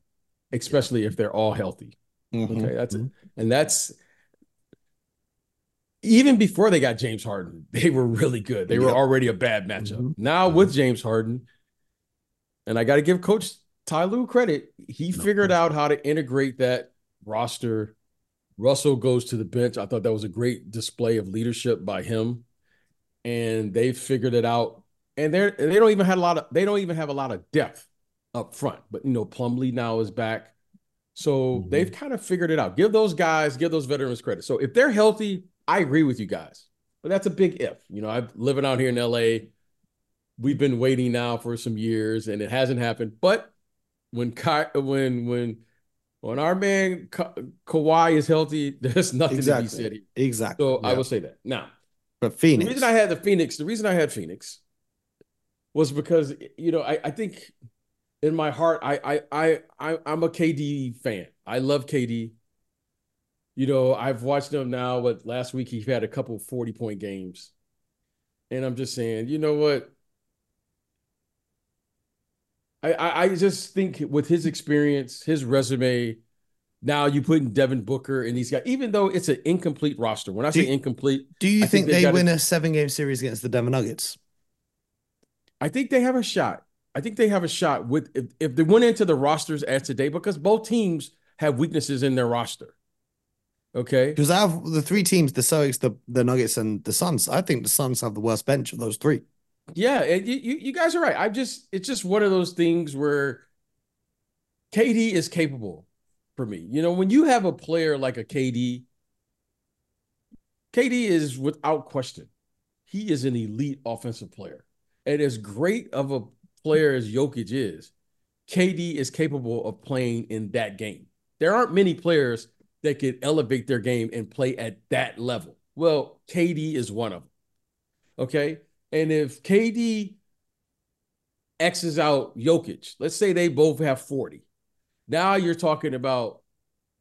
especially if they're all healthy. Mm-hmm. Okay, that's it. Mm-hmm. And that's even before they got James Harden, they were really good. They were already a bad matchup. Mm-hmm. Now with James Harden, and I got to give Coach Ty Lue credit, he no, figured out how to integrate that roster. Russell goes to the bench. I thought that was a great display of leadership by him. And they figured it out and they're they don't even have a lot of they don't even have a lot of depth up front. But you know, Plumlee now is back. So mm-hmm. they've kind of figured it out. Give those guys, give those veterans credit. So if they're healthy, I agree with you guys. But that's a big if. You know, I'm living out here in LA. We've been waiting now for some years and it hasn't happened. But when Ka- when when when our man Ka- Kawhi is healthy, there's nothing exactly. to be said here. Exactly. So yeah. I will say that. Now, but Phoenix. The reason I had the Phoenix, the reason I had Phoenix was because you know I, I think in my heart I I I I'm a KD fan. I love KD. You know I've watched him now. But last week he had a couple forty point games, and I'm just saying, you know what? I, I, I just think with his experience, his resume, now you put in Devin Booker and these guys, even though it's an incomplete roster. When I say incomplete, do you think, think, they win a, a seven game series against the Denver Nuggets? I think they have a shot. I think they have a shot with if, if they went into the rosters as today because both teams have weaknesses in their roster. Okay. Because I have the three teams, the Celtics, the, the Nuggets, and the Suns. I think the Suns have the worst bench of those three. Yeah, you, you, you guys are right. I just it's just one of those things where KD is capable for me. You know, when you have a player like a KD, KD is without question, he is an elite offensive player. And as great of a player as Jokic is, KD is capable of playing in that game. There aren't many players that can elevate their game and play at that level. Well, KD is one of them. Okay. And if KD X's out Jokic, let's say they both have 40. Now you're talking about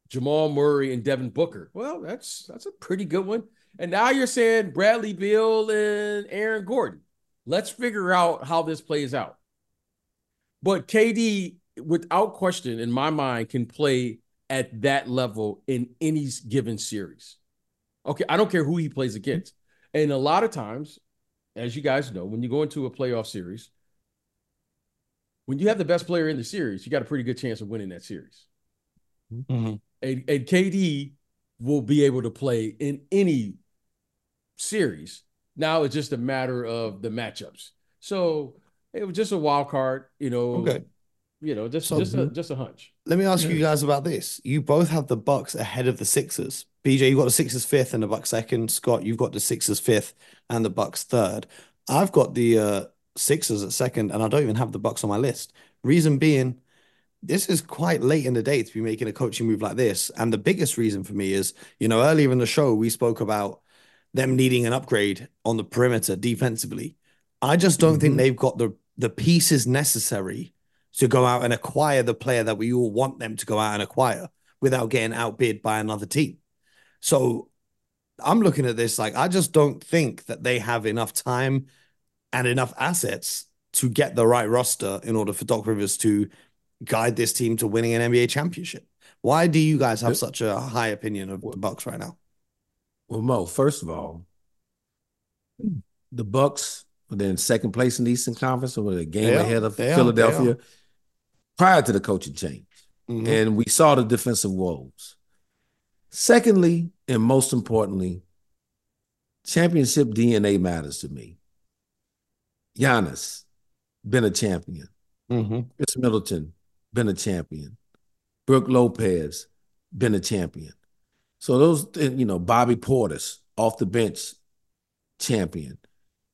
Jamal Murray and Devin Booker. Well, that's that's a pretty good one. And now you're saying Bradley Beal and Aaron Gordon. Let's figure out how this plays out. But KD, without question, in my mind, can play at that level in any given series. Okay, I don't care who he plays against. And a lot of times, as you guys know, when you go into a playoff series, when you have the best player in the series, you got a pretty good chance of winning that series. Mm-hmm. And, and KD will be able to play in any series now it's just a matter of the matchups. So it was just a wild card, you know. Okay. You know, just so, just a just a hunch. Let me ask you guys about this. You both have the Bucks ahead of the Sixers. BJ, you've got the Sixers fifth and the Bucks second. Scott, you've got the Sixers fifth and the Bucks third. I've got the uh, Sixers at second, and I don't even have the Bucks on my list. Reason being, this is quite late in the day to be making a coaching move like this. And the biggest reason for me is, you know, earlier in the show we spoke about them needing an upgrade on the perimeter defensively. I just don't mm-hmm. think they've got the the pieces necessary to go out and acquire the player that we all want them to go out and acquire without getting outbid by another team. So I'm looking at this like I just don't think that they have enough time and enough assets to get the right roster in order for Doc Rivers to guide this team to winning an NBA championship. Why do you guys have such a high opinion of the Bucks right now? Well, Mo, first of all, the Bucks were in second place in the Eastern Conference, or were a game ahead of They are. Prior to the coaching change. Mhm. And we saw the defensive woes. Secondly, and most importantly, championship DNA matters to me. Giannis, been a champion. Mhm. Khris Middleton, been a champion. Brook Lopez, been a champion. So those, you know, Bobby Portis off the bench, champion.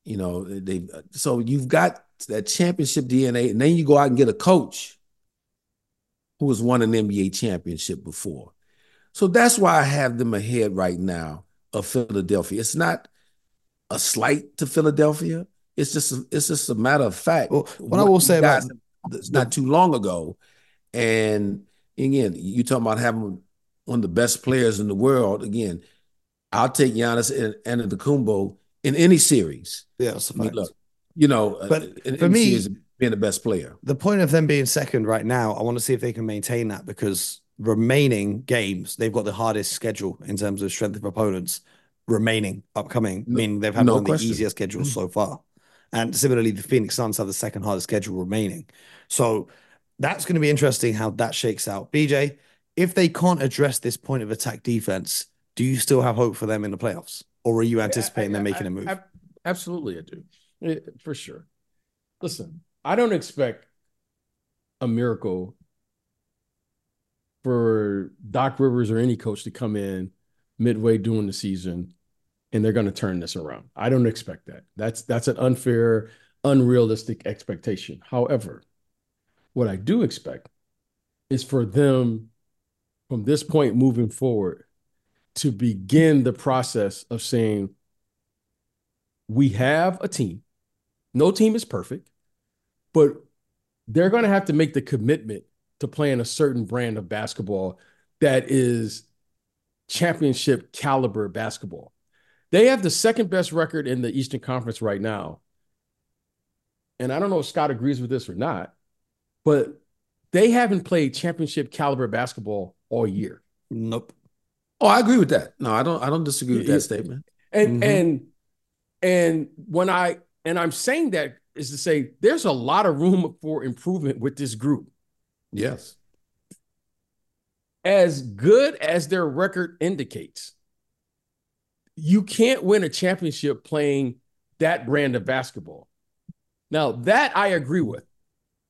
You know, they. So you've got that championship DNA, and then you go out and get a coach who has won an NBA championship before. So that's why I have them ahead right now of Philadelphia. It's not a slight to Philadelphia. It's just it's just a matter of fact. Well, what I will say about it's not too long ago, and again, you talking about having one of the best players in the world. Again, I'll take Giannis and the Antetokounmpo in any series. Yeah, a I mean, look, you know, But uh, in for me- series, being the best player. the point of them being second right now, I want to see if they can maintain that because remaining games, they've got the hardest schedule in terms of strength of opponents remaining upcoming, No- meaning they've had no one of the easier schedules so far. And similarly, the Phoenix Suns have the second hardest schedule remaining. So that's going to be interesting how that shakes out. BJ, if they can't address this point of attack defense, do you still have hope for them in the playoffs? Or are you anticipating them making a move? I- absolutely, I do, Eh, for sure. Listen, I don't expect a miracle for Doc Rivers or any coach to come in midway during the season and they're going to turn this around. I don't expect that. That's that's an unfair, unrealistic expectation. However, what I do expect is for them from this point moving forward to begin the process of saying we have a team. No team is perfect, but they're going to have to make the commitment to playing a certain brand of basketball that is championship caliber basketball. They have the second best record in the Eastern Conference right now. And I don't know if Scott agrees with this or not, but they haven't played championship caliber basketball all year. Nope. Oh, I agree with that. No, I don't. I don't disagree with Yeah. that statement. And Mhm. and and when I and I'm saying that is to say there's a lot of room for improvement with this group. Yes. As good as their record indicates, you can't win a championship playing that brand of basketball. Now, that I agree with.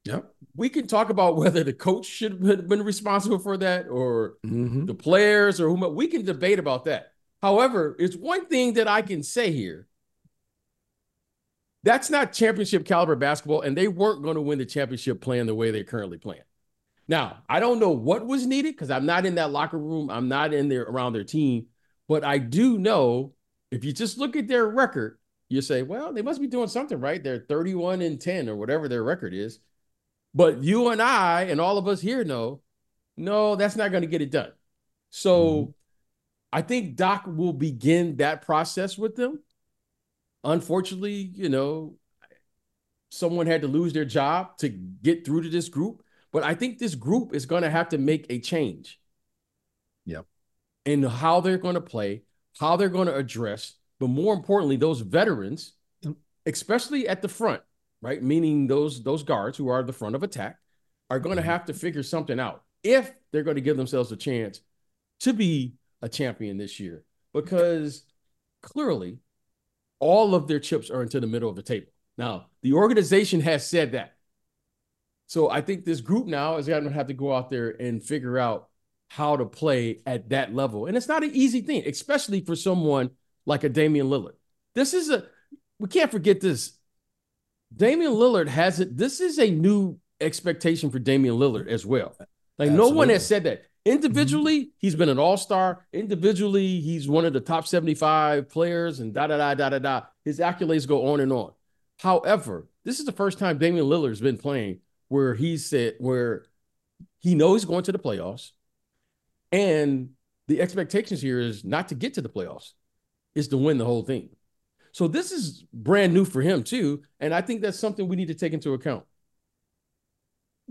Yep. We can talk about whether the coach should have been responsible for that or hmm the players or whomever. We can debate about that. However, it's one thing that I can say here. That's not championship caliber basketball, and they weren't going to win the championship playing the way they're currently playing. Now, I don't know what was needed because I'm not in that locker room. I'm not in there around their team, but I do know if you just look at their record, you say, well, they must be doing something right. They're 31 and 10 or whatever their record is. But you and I and all of us here know, no, that's not going to get it done. So mm-hmm. I think Doc will begin that process with them. Unfortunately, you know, someone had to lose their job to get through to this group. But I think this group is going to have to make a change. Yep. In how they're going to play, how they're going to address, but more importantly, those veterans, especially at the front, right? Meaning those those guards who are the front of attack are going to Mhm. have to figure something out if they're going to give themselves a chance to be a champion this year because clearly all of their chips are into the middle of the table. Now, the organization has said that. So I think this group now is going to have to go out there and figure out how to play at that level. And it's not an easy thing, especially for someone like a Damian Lillard. This is a, we can't forget this. Damian Lillard has it. This is a new expectation for Damian Lillard as well. Like no one has said that. Individually, mm-hmm. he's been an all-star. Individually, he's one of the top 75 players and da da da da da da. His accolades go on and on. However, this is the first time Damian Lillard's been playing where he said where he knows he's going to the playoffs. And the expectations here is not to get to the playoffs, is to win the whole thing. So this is brand new for him too. And I think that's something we need to take into account.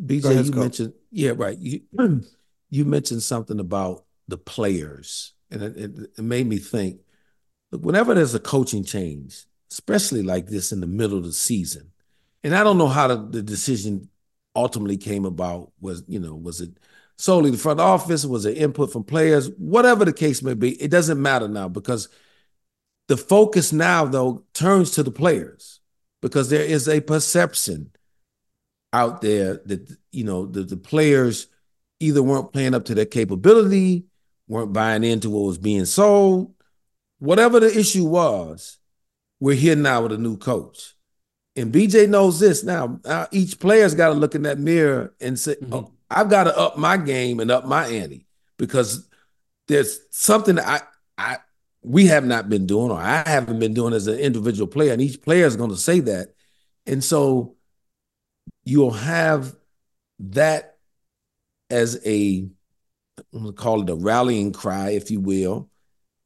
BJ, ahead, you Scott. mentioned yeah, right. You you mentioned something about the players, and it, it, made me think look, whenever there's a coaching change, especially like this in the middle of the season, and I don't know how the, the decision ultimately came about. Was you know was it solely the front office? Was it input from players? Whatever the case may be, it doesn't matter now because the focus now though turns to the players because there is a perception out there that you know the, the players either weren't playing up to their capability, weren't buying into what was being sold, whatever the issue was. We're here now with a new coach. And BJ knows this now. now each player's got to look in that mirror and say, mm-hmm. oh, I've got to up my game and up my ante because there's something I I we have not been doing or I haven't been doing as an individual player, and each player is going to say that. And so you'll have that as a I'm gonna call it a rallying cry, if you will.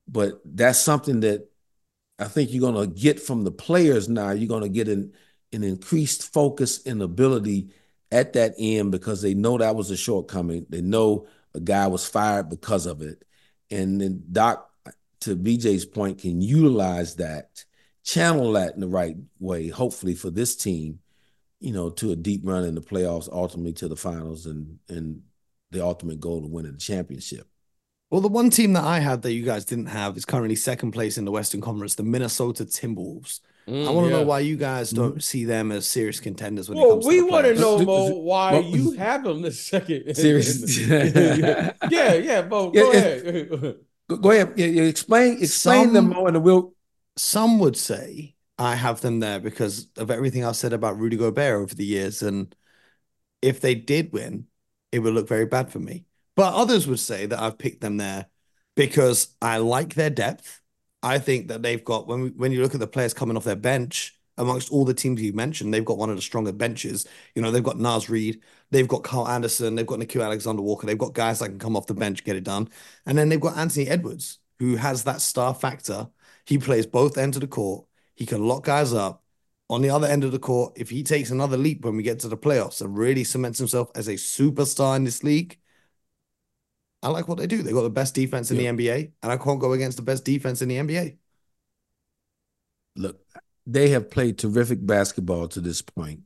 But that's something that I think you're gonna get from the players now. You're gonna get an, an increased focus and ability at that end because they know that was a shortcoming. They know a guy was fired because of it. And then Doc, to BJ's point, can utilize that, channel that in the right way, hopefully for this team, you know, to a deep run in the playoffs, ultimately to the finals and and the ultimate goal of winning the championship. Well, the one team that I had that you guys didn't have is currently second place in the Western Conference, the Minnesota Timberwolves. Mm, I want to yeah. know why you guys don't mm-hmm. see them as serious contenders when well, it comes we want to know Mo, why Mo, you have them the second. Serious? yeah, yeah, Mo. Go yeah, ahead. Go, go ahead. Yeah, explain explain some, them more, and we'll. Some would say I have them there because of everything I've said about Rudy Gobert over the years, and if they did win, it would look very bad for me. But others would say that I've picked them there because I like their depth. I think that they've got when we, when you look at the players coming off their bench amongst all the teams you mentioned, they've got one of the stronger benches. You know, they've got Naz Reid, they've got Carl Anderson, they've got Nickeil Alexander Walker, they've got guys that can come off the bench get it done, and then they've got Anthony Edwards who has that star factor. He plays both ends of the court. He can lock guys up. On the other end of the court, if he takes another leap when we get to the playoffs and really cements himself as a superstar in this league, I like what they do. They got the best defense in yeah. the NBA, and I can't go against the best defense in the NBA. Look, they have played terrific basketball to this point,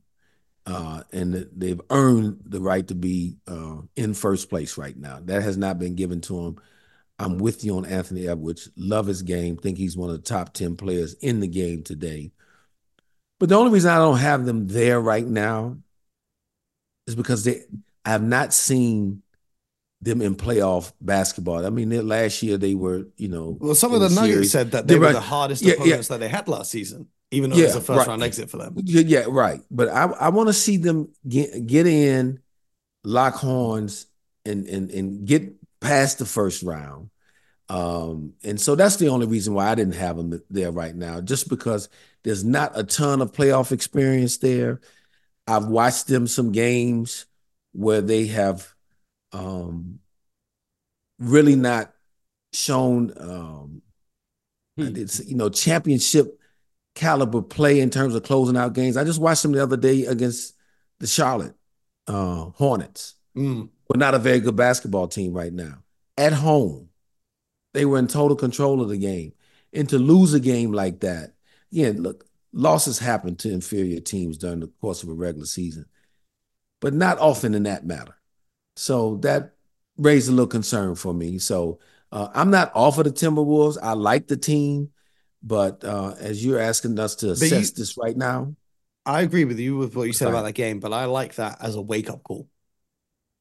uh, and they've earned the right to be uh, in first place right now. That has not been given to them. I'm with you on Anthony Edwards. Love his game. Think he's one of the top 10 players in the game today. But the only reason I don't have them there right now is because they I have not seen them in playoff basketball. I mean, last year they were, you know. Well, some of the, Nuggets series. said that they, they were, the hardest yeah, opponents yeah. that they had last season, even though yeah, it was a first right. round exit for them. Yeah, yeah right. But I, I want to see them get get in, lock horns, and and and get past the first round. Um, and so that's the only reason why I didn't have them there right now, just because there's not a ton of playoff experience there. I've watched them some games where they have um, really not shown um, hmm. it's you know championship caliber play in terms of closing out games. I just watched them the other day against the Charlotte uh, Hornets. Mm. We're not a very good basketball team right now. At home, they were in total control of the game. And to lose a game like that, yeah, look, losses happen to inferior teams during the course of a regular season, but not often in that matter. So that raised a little concern for me. So uh, I'm not off of the Timberwolves. I like the team, but uh, as you're asking us to assess you, this right now, I agree with you with what you said about that game, but I like that as a wake up call,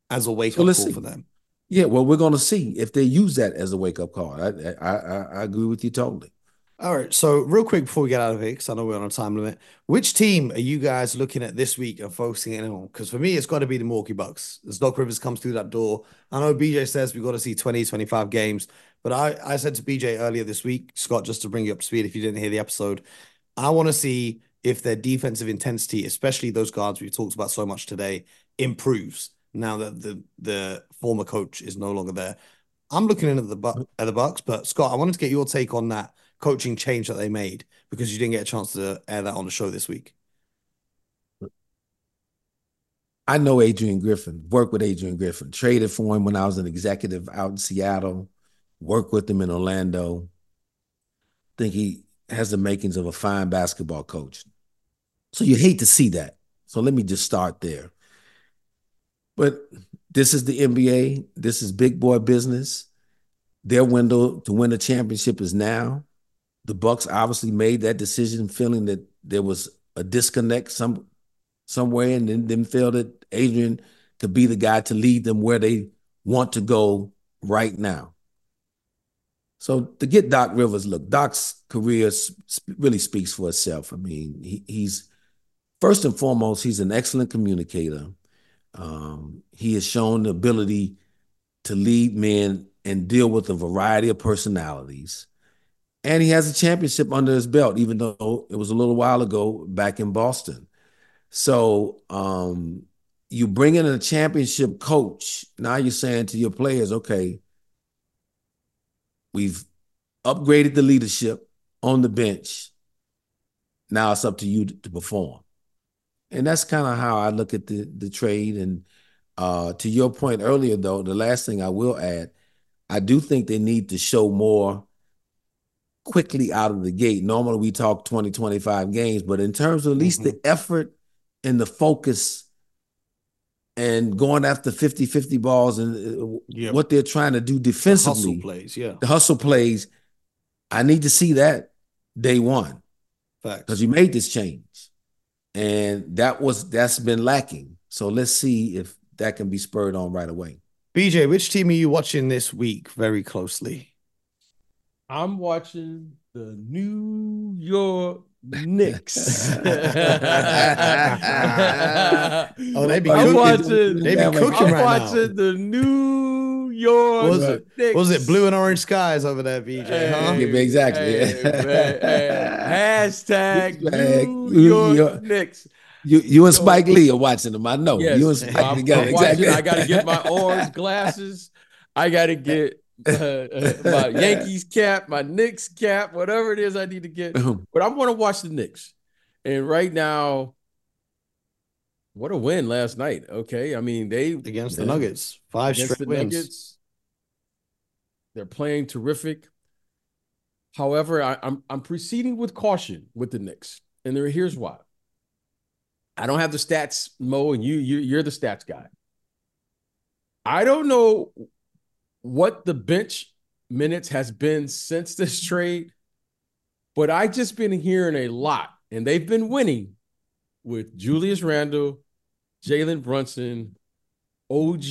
as a wake up call see. for them. Yeah, well, we're going to see if they use that as a wake up call. I, I, I I agree with you totally. All right. So, real quick before we get out of here, because I know we're on a time limit, which team are you guys looking at this week and focusing in on? Because for me, it's got to be the Milwaukee Bucks. As Doc Rivers comes through that door, I know BJ says we've got to see 20, 25 games. But I, I said to BJ earlier this week, Scott, just to bring you up to speed, if you didn't hear the episode, I want to see if their defensive intensity, especially those guards we've talked about so much today, improves now that the the former coach is no longer there. I'm looking in at the at the Bucks, but Scott, I wanted to get your take on that coaching change that they made because you didn't get a chance to air that on the show this week? I know Adrian Griffin, worked with Adrian Griffin, traded for him when I was an executive out in Seattle, worked with him in Orlando. think he has the makings of a fine basketball coach. So you hate to see that. So let me just start there. But this is the NBA. This is big boy business. Their window to win a championship is now. The Bucks obviously made that decision, feeling that there was a disconnect some somewhere, and then, then felt that Adrian could be the guy to lead them where they want to go right now. So to get Doc Rivers, look, Doc's career really speaks for itself. I mean, he, he's first and foremost, he's an excellent communicator. Um, he has shown the ability to lead men and deal with a variety of personalities. And he has a championship under his belt, even though it was a little while ago back in Boston. So um, you bring in a championship coach. Now you're saying to your players, okay, we've upgraded the leadership on the bench. Now it's up to you to, perform. And that's kind of how I look at the the trade. And uh, to your point earlier, though, the last thing I will add, I do think they need to show more quickly out of the gate. Normally we talk 20, 25 games, but in terms of at least mm-hmm. the effort and the focus and going after 50 50 balls and uh, yep. what they're trying to do defensively. The hustle plays, yeah. The hustle plays. I need to see that day one. Because you made this change. And that was that's been lacking. So let's see if that can be spurred on right away. BJ, which team are you watching this week very closely? I'm watching the New York Knicks. oh, they be I'm cooking. Watching, they be cooking I'm right watching now. the New York. Was it? Knicks. Was it blue and orange skies over there, BJ? Hey, huh? Yeah, exactly. Hey, hey, Hashtag New, New York, York Knicks. You you and Spike Lee are watching them. I know. Yes, you and Spike I'm, together. I'm exactly. I got to get my orange glasses. I got to get uh, my Yankees cap, my Knicks cap, whatever it is I need to get. But I want to watch the Knicks. And right now, what a win last night. Okay. I mean, they against the Nuggets. Five straight wins. Nuggets, they're playing terrific. However, I, I'm I'm proceeding with caution with the Knicks. And there, here's why. I don't have the stats, Mo, and you, you you're the stats guy. I don't know what the bench minutes has been since this trade, but I just been hearing a lot, and they've been winning with Julius Randle, Jalen Brunson, OG,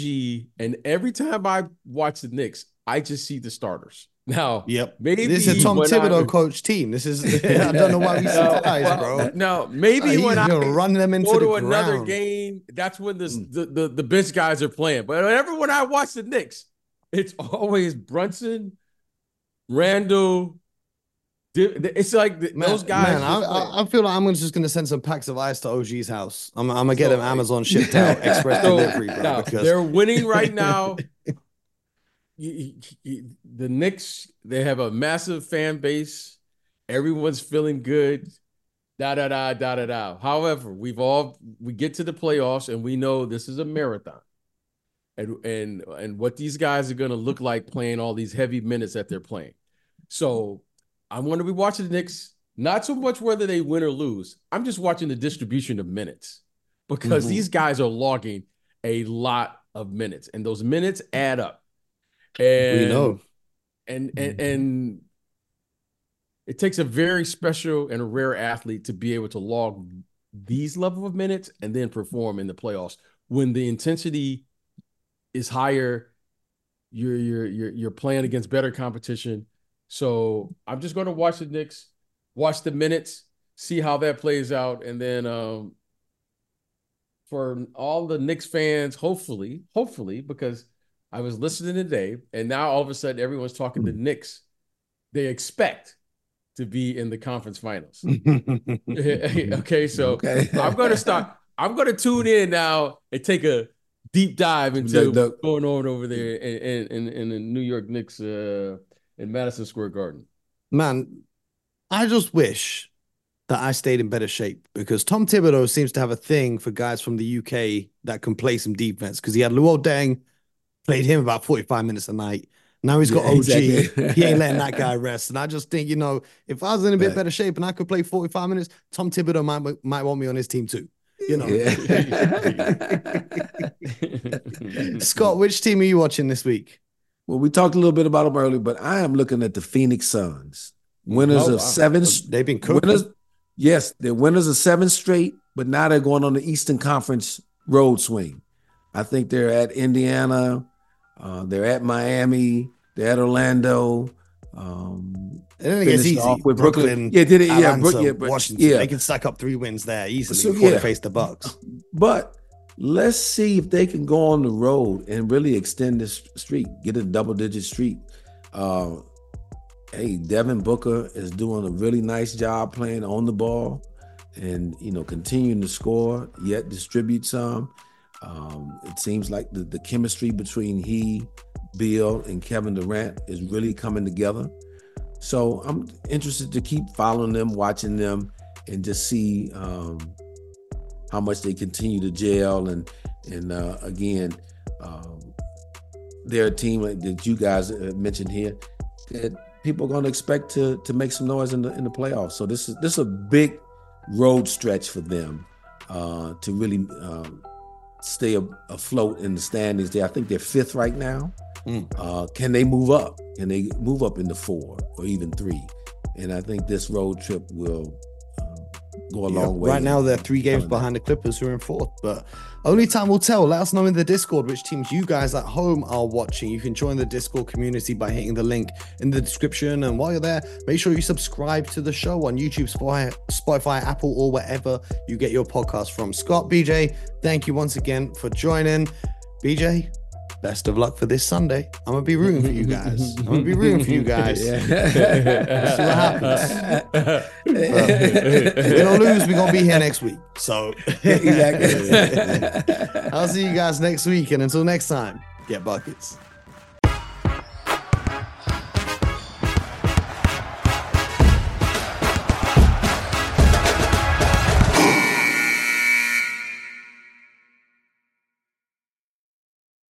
and every time I watch the Knicks, I just see the starters. Now, yep, maybe this is a Tom Thibodeau I, coach team. This is I don't know why we surprised, bro. No, maybe uh, when I run them into go to the another ground. game, that's when the, mm. the, the the bench guys are playing. But whenever when I watch the Knicks, it's always Brunson, Randle. It's like man, those guys. Man, I, I, feel like I'm just going to send some packs of ice to OG's house. I'm, I'm gonna get so, them Amazon shipped out, express so, delivery, bro. Because... They're winning right now. you, you, the Knicks, they have a massive fan base. Everyone's feeling good. Da da da da da da. However, we've all we get to the playoffs and we know this is a marathon and and and what these guys are going to look like playing all these heavy minutes that they're playing. So I'm going to be watching the Knicks, not so much whether they win or lose. I'm just watching the distribution of minutes because mm-hmm. these guys are logging a lot of minutes, and those minutes add up. And we know, and and and it takes a very special and a rare athlete to be able to log these level of minutes and then perform in the playoffs when the intensity is higher. You're you're you're you're playing against better competition. So I'm just going to watch the Knicks, watch the minutes, see how that plays out, and then um, for all the Knicks fans, hopefully, hopefully, because I was listening today, and now all of a sudden everyone's talking to Knicks. They expect to be in the conference finals. okay, so okay. I'm going to start. I'm going to tune in now and take a deep dive into the, the, what's going on over there in in, in the New York Knicks uh, in Madison Square Garden. Man, I just wish that I stayed in better shape because Tom Thibodeau seems to have a thing for guys from the UK that can play some defense because he had Luol Deng, played him about 45 minutes a night. Now he's got yeah, OG. Exactly. he ain't letting that guy rest. And I just think, you know, if I was in a bit better shape and I could play 45 minutes, Tom Thibodeau might might want me on his team too. You know. Yeah. Scott, which team are you watching this week? Well, we talked a little bit about them earlier, but I am looking at the Phoenix Suns. Winners oh, of seven. They've been cooking. Winners, yes, they're winners of seven straight, but now they're going on the Eastern Conference road swing. I think they're at Indiana, uh, they're at Miami, they're at Orlando. Um, and it's easy. Off with Brooklyn, Brooklyn yeah, did it? Yeah, Atlanta, yeah, Washington. Yeah. They can stack up three wins there easily so, before yeah. they face the Bucks. But let's see if they can go on the road and really extend this streak, get a double digit streak. Uh, hey, Devin Booker is doing a really nice job playing on the ball and you know continuing to score, yet distribute some. Um, it seems like the, the chemistry between he, Beal, and Kevin Durant is really coming together. So I'm interested to keep following them, watching them, and just see um, how much they continue to gel. And and uh, again, um, they're a team that you guys mentioned here that people are going to expect to to make some noise in the in the playoffs. So this is this is a big road stretch for them uh, to really um, stay afloat in the standings. There, I think they're fifth right now. Mm. Uh, can they move up? Can they move up into four or even three? And I think this road trip will go a yeah, long way. Right now, they're three games behind the Clippers, who are in fourth. But only time will tell. Let us know in the Discord which teams you guys at home are watching. You can join the Discord community by hitting the link in the description. And while you're there, make sure you subscribe to the show on YouTube, Spotify, Apple, or wherever you get your podcast from. Scott, BJ, thank you once again for joining. BJ, best of luck for this Sunday. I'm gonna be rooting for you guys. I'm gonna be rooting for you guys. Yeah. see what happens. if we don't lose, we're gonna be here next week. So exactly. I'll see you guys next week, and until next time, get buckets.